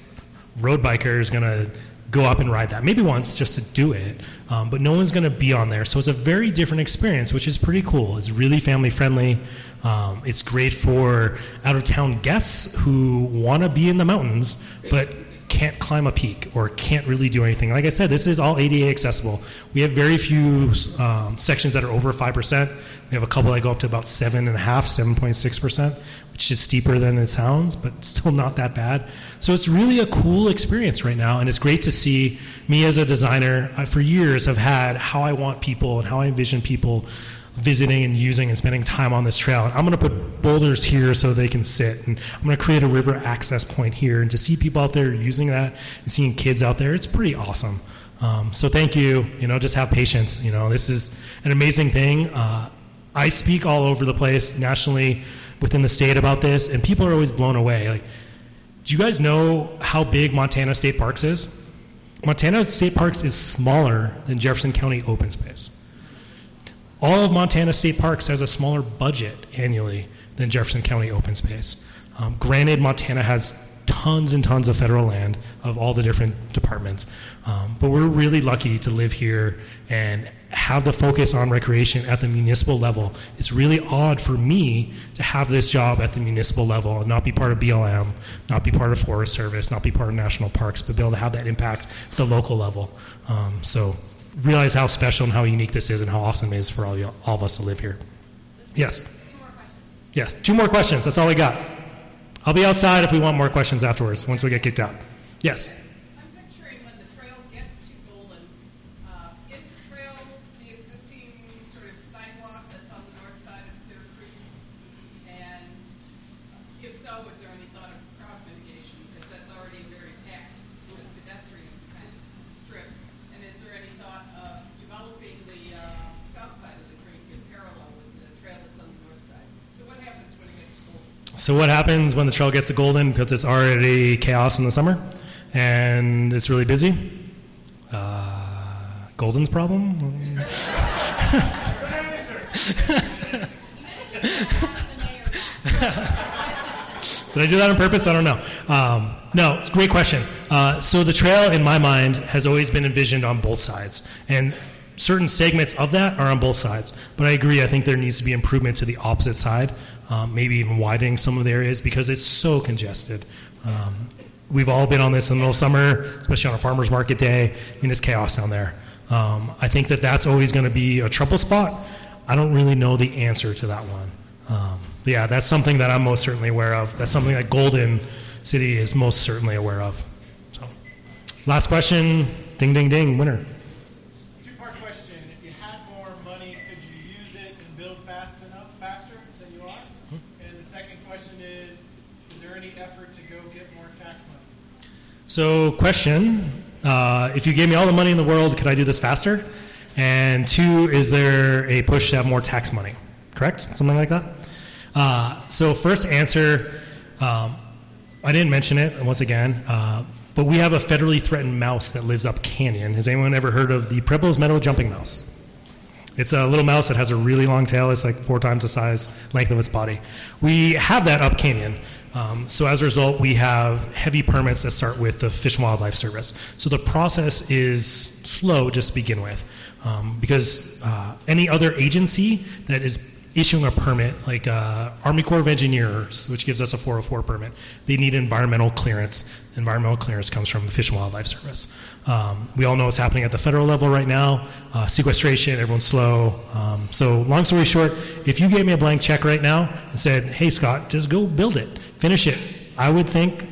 road biker is going to go up and ride that. Maybe once just to do it, um, but no one's going to be on there. So it's a very different experience, which is pretty cool. It's really family friendly. Um, it's great for out of town guests who want to be in the mountains but can't climb a peak or can't really do anything. Like I said, this is all ADA accessible. We have very few um, sections that are over 5%. We have a couple that go up to about 7.5%, 7.6%, which is steeper than it sounds, but still not that bad. So it's really a cool experience right now, and it's great to see me as a designer. I, for years, have had how I want people and how I envision people visiting and using and spending time on this trail. And I'm going to put boulders here so they can sit, and I'm going to create a river access point here. And to see people out there using that and seeing kids out there, it's pretty awesome. Um, so thank you. You know, just have patience. You know, this is an amazing thing. Uh, I speak all over the place nationally within the state about this, and people are always blown away. Like, do you guys know how big Montana State Parks is? Montana State Parks is smaller than Jefferson County open space. All of Montana State Parks has a smaller budget annually than Jefferson County open space. Um, granted, Montana has tons and tons of federal land of all the different departments, um, but we're really lucky to live here and have the focus on recreation at the municipal level. It's really odd for me to have this job at the municipal level and not be part of BLM, not be part of Forest Service, not be part of national parks, but be able to have that impact at the local level. Um, so realize how special and how unique this is and how awesome it is for all, you, all of us to live here. Yes. Yes, two more questions. That's all we got. I'll be outside if we want more questions afterwards once we get kicked out. Yes. I'm picturing when the trail gets to Golden, uh, is the trail the existing sort of sidewalk that's on the north side of Clear Creek? And if so, is there any thought of crowd mitigation? Because that's already very packed with pedestrians kind of strip. And is there any thought of developing the, uh, south side of the so what happens when the trail gets to Golden because it's already chaos in the summer and it's really busy? Uh, Golden's problem? Did I do that on purpose? I don't know. Um, no, it's a great question. Uh, so the trail, in my mind, has always been envisioned on both sides, and certain segments of that are on both sides. But I agree. I think there needs to be improvement to the opposite side, um, maybe even widening some of the areas because it's so congested. Um, we've all been on this in the middle of summer, especially on a farmers market day. I mean, it's chaos down there. Um, I think that that's always going to be a trouble spot. I don't really know the answer to that one. Um, but yeah, that's something that I'm most certainly aware of. That's something that Golden City is most certainly aware of. So, last question. Ding, ding, ding. Winner. Two-part question. If you had more money, could you use it and build fast enough, faster than you are? And the second question is, is there any effort to go get more tax money? So, question uh, If you gave me all the money in the world, could I do this faster? And two, is there a push to have more tax money? Correct? Something like that? Uh, so, first answer um, I didn't mention it once again, uh, but we have a federally threatened mouse that lives up canyon. Has anyone ever heard of the Preble's meadow jumping mouse? It's a little mouse that has a really long tail. It's like four times the size, length of its body. We have that up canyon. Um, so as a result, we have heavy permits that start with the Fish and Wildlife Service. So the process is slow just to begin with, um, because uh, any other agency that is issuing a permit, like uh, Army Corps of Engineers, which gives us a 404 permit, they need environmental clearance. Environmental clearance comes from the Fish and Wildlife Service. Um, we all know what's happening at the federal level right now uh, sequestration, everyone's slow. Um, so, long story short, if you gave me a blank check right now and said, hey, Scot, just go build it, finish it, I would think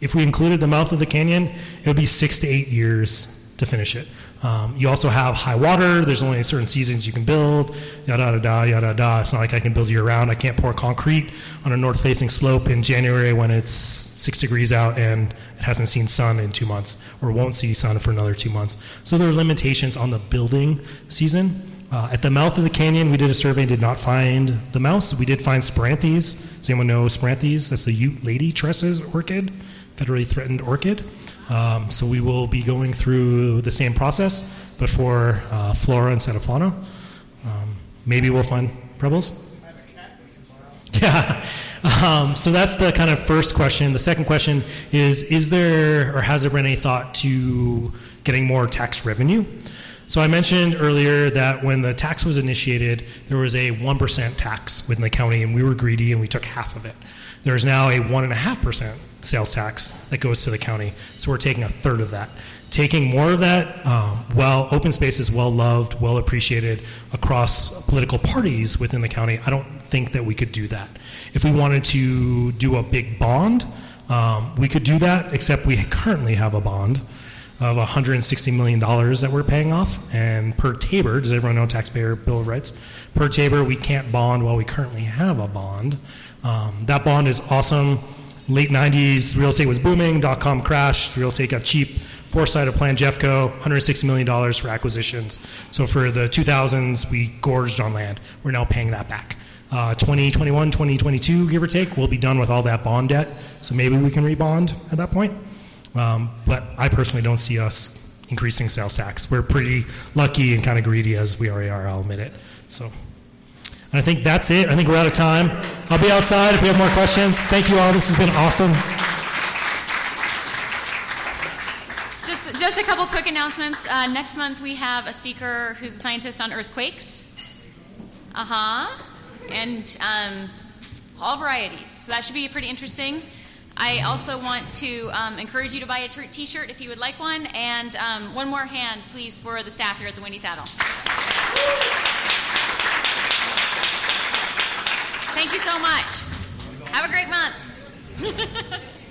if we included the mouth of the canyon, it would be six to eight years to finish it. Um, you also have high water. There's only certain seasons you can build. Yada yada da yada da. It's not like I can build year round. I can't pour concrete on a north-facing slope in January when it's six degrees out and it hasn't seen sun in two months, or won't see sun for another two months. So there are limitations on the building season. Uh, at the mouth of the canyon, we did a survey, and did not find the mouse. We did find Spiranthes. Does anyone know Spiranthes? That's the Ute lady tresses orchid, federally threatened orchid. Um, so we will be going through the same process, but for uh, flora instead of fauna. Um, maybe we'll find Preble's. Yeah. Um, so that's the kind of first question. The second question is Is there or has there been any thought to getting more tax revenue? So I mentioned earlier that when the tax was initiated, there was a 1% tax within the county, and we were greedy and we took half of it. There is now a 1.5% sales tax that goes to the county, so we're taking a third of that. Taking more of that, um, while open space is well loved, well appreciated across political parties within the county, I don't think that we could do that. If we wanted to do a big bond, um, we could do that, except we currently have a bond of $160 million that we're paying off. And per TABOR, does everyone know Taxpayer Bill of Rights? Per TABOR, we can't bond while we currently have a bond. Um, that bond is awesome. Late 90s, real estate was booming, dot com crashed, real estate got cheap. Foresight of Plan Jeffco, $160 million for acquisitions. So for the 2000s, we gorged on land. We're now paying that back. Uh, 2021, 2022, give or take, we'll be done with all that bond debt. So maybe we can rebond at that point. Um, but I personally don't see us increasing sales tax. We're pretty lucky and kind of greedy as we already are, I'll admit it. So and I think that's it. I think we're out of time. I'll be outside if we have more questions. Thank you all. This has been awesome. Just, just a couple quick announcements. Uh, next month we have a speaker who's a scientist on earthquakes. Uh huh. And um, all varieties. So that should be pretty interesting. I also want to um, encourage you to buy a t shirt if you would like one. And um, one more hand, please, for the staff here at the Windy Saddle. Thank you so much. Have a great month.